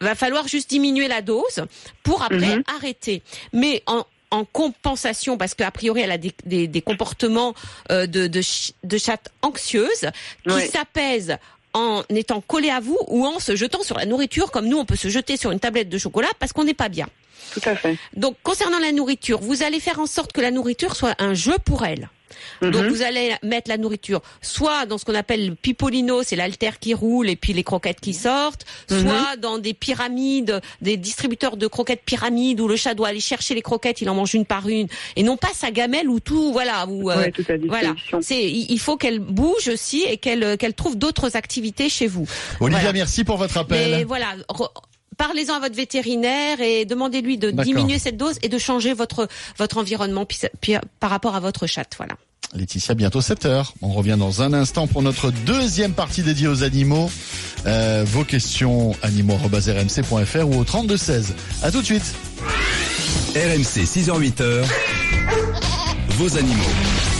S3: va falloir juste diminuer la dose pour après
S8: Mhm.
S3: arrêter. Mais en en compensation, parce qu'a priori elle a des, des, des comportements euh, de, de, ch- de chatte anxieuse qui
S8: Ouais.
S3: s'apaisent en étant collée à vous ou en se jetant sur la nourriture comme nous on peut se jeter sur une tablette de chocolat parce qu'on n'est pas bien.
S8: tout à fait.
S3: Donc concernant la nourriture, vous allez faire en sorte que la nourriture soit un jeu pour elle. Donc
S8: Mhm.
S3: vous allez mettre la nourriture soit dans ce qu'on appelle le pipolino, c'est l'altère qui roule et puis les croquettes qui sortent,
S8: Mhm.
S3: soit dans des pyramides, des distributeurs de croquettes pyramides où le chat doit aller chercher les croquettes, il en mange une par une et non pas sa gamelle où tout voilà où euh,
S8: Ouais, tout à
S3: voilà, c'est il faut qu'elle bouge aussi et qu'elle euh, qu'elle trouve d'autres activités chez vous.
S2: Olivia,
S3: Voilà.
S2: merci pour votre appel.
S3: Mais voilà, re- parlez-en à votre vétérinaire et demandez-lui de diminuer cette dose et de changer votre votre environnement puis, puis, par rapport à votre chatte. Voilà.
S2: Laetitia, bientôt 7 heures. On revient dans un instant pour notre deuxième partie dédiée aux animaux. Euh, vos questions animaux.rmc.fr ou au 32 16. À tout de suite.
S1: RMC 6h-8h. Vos animaux.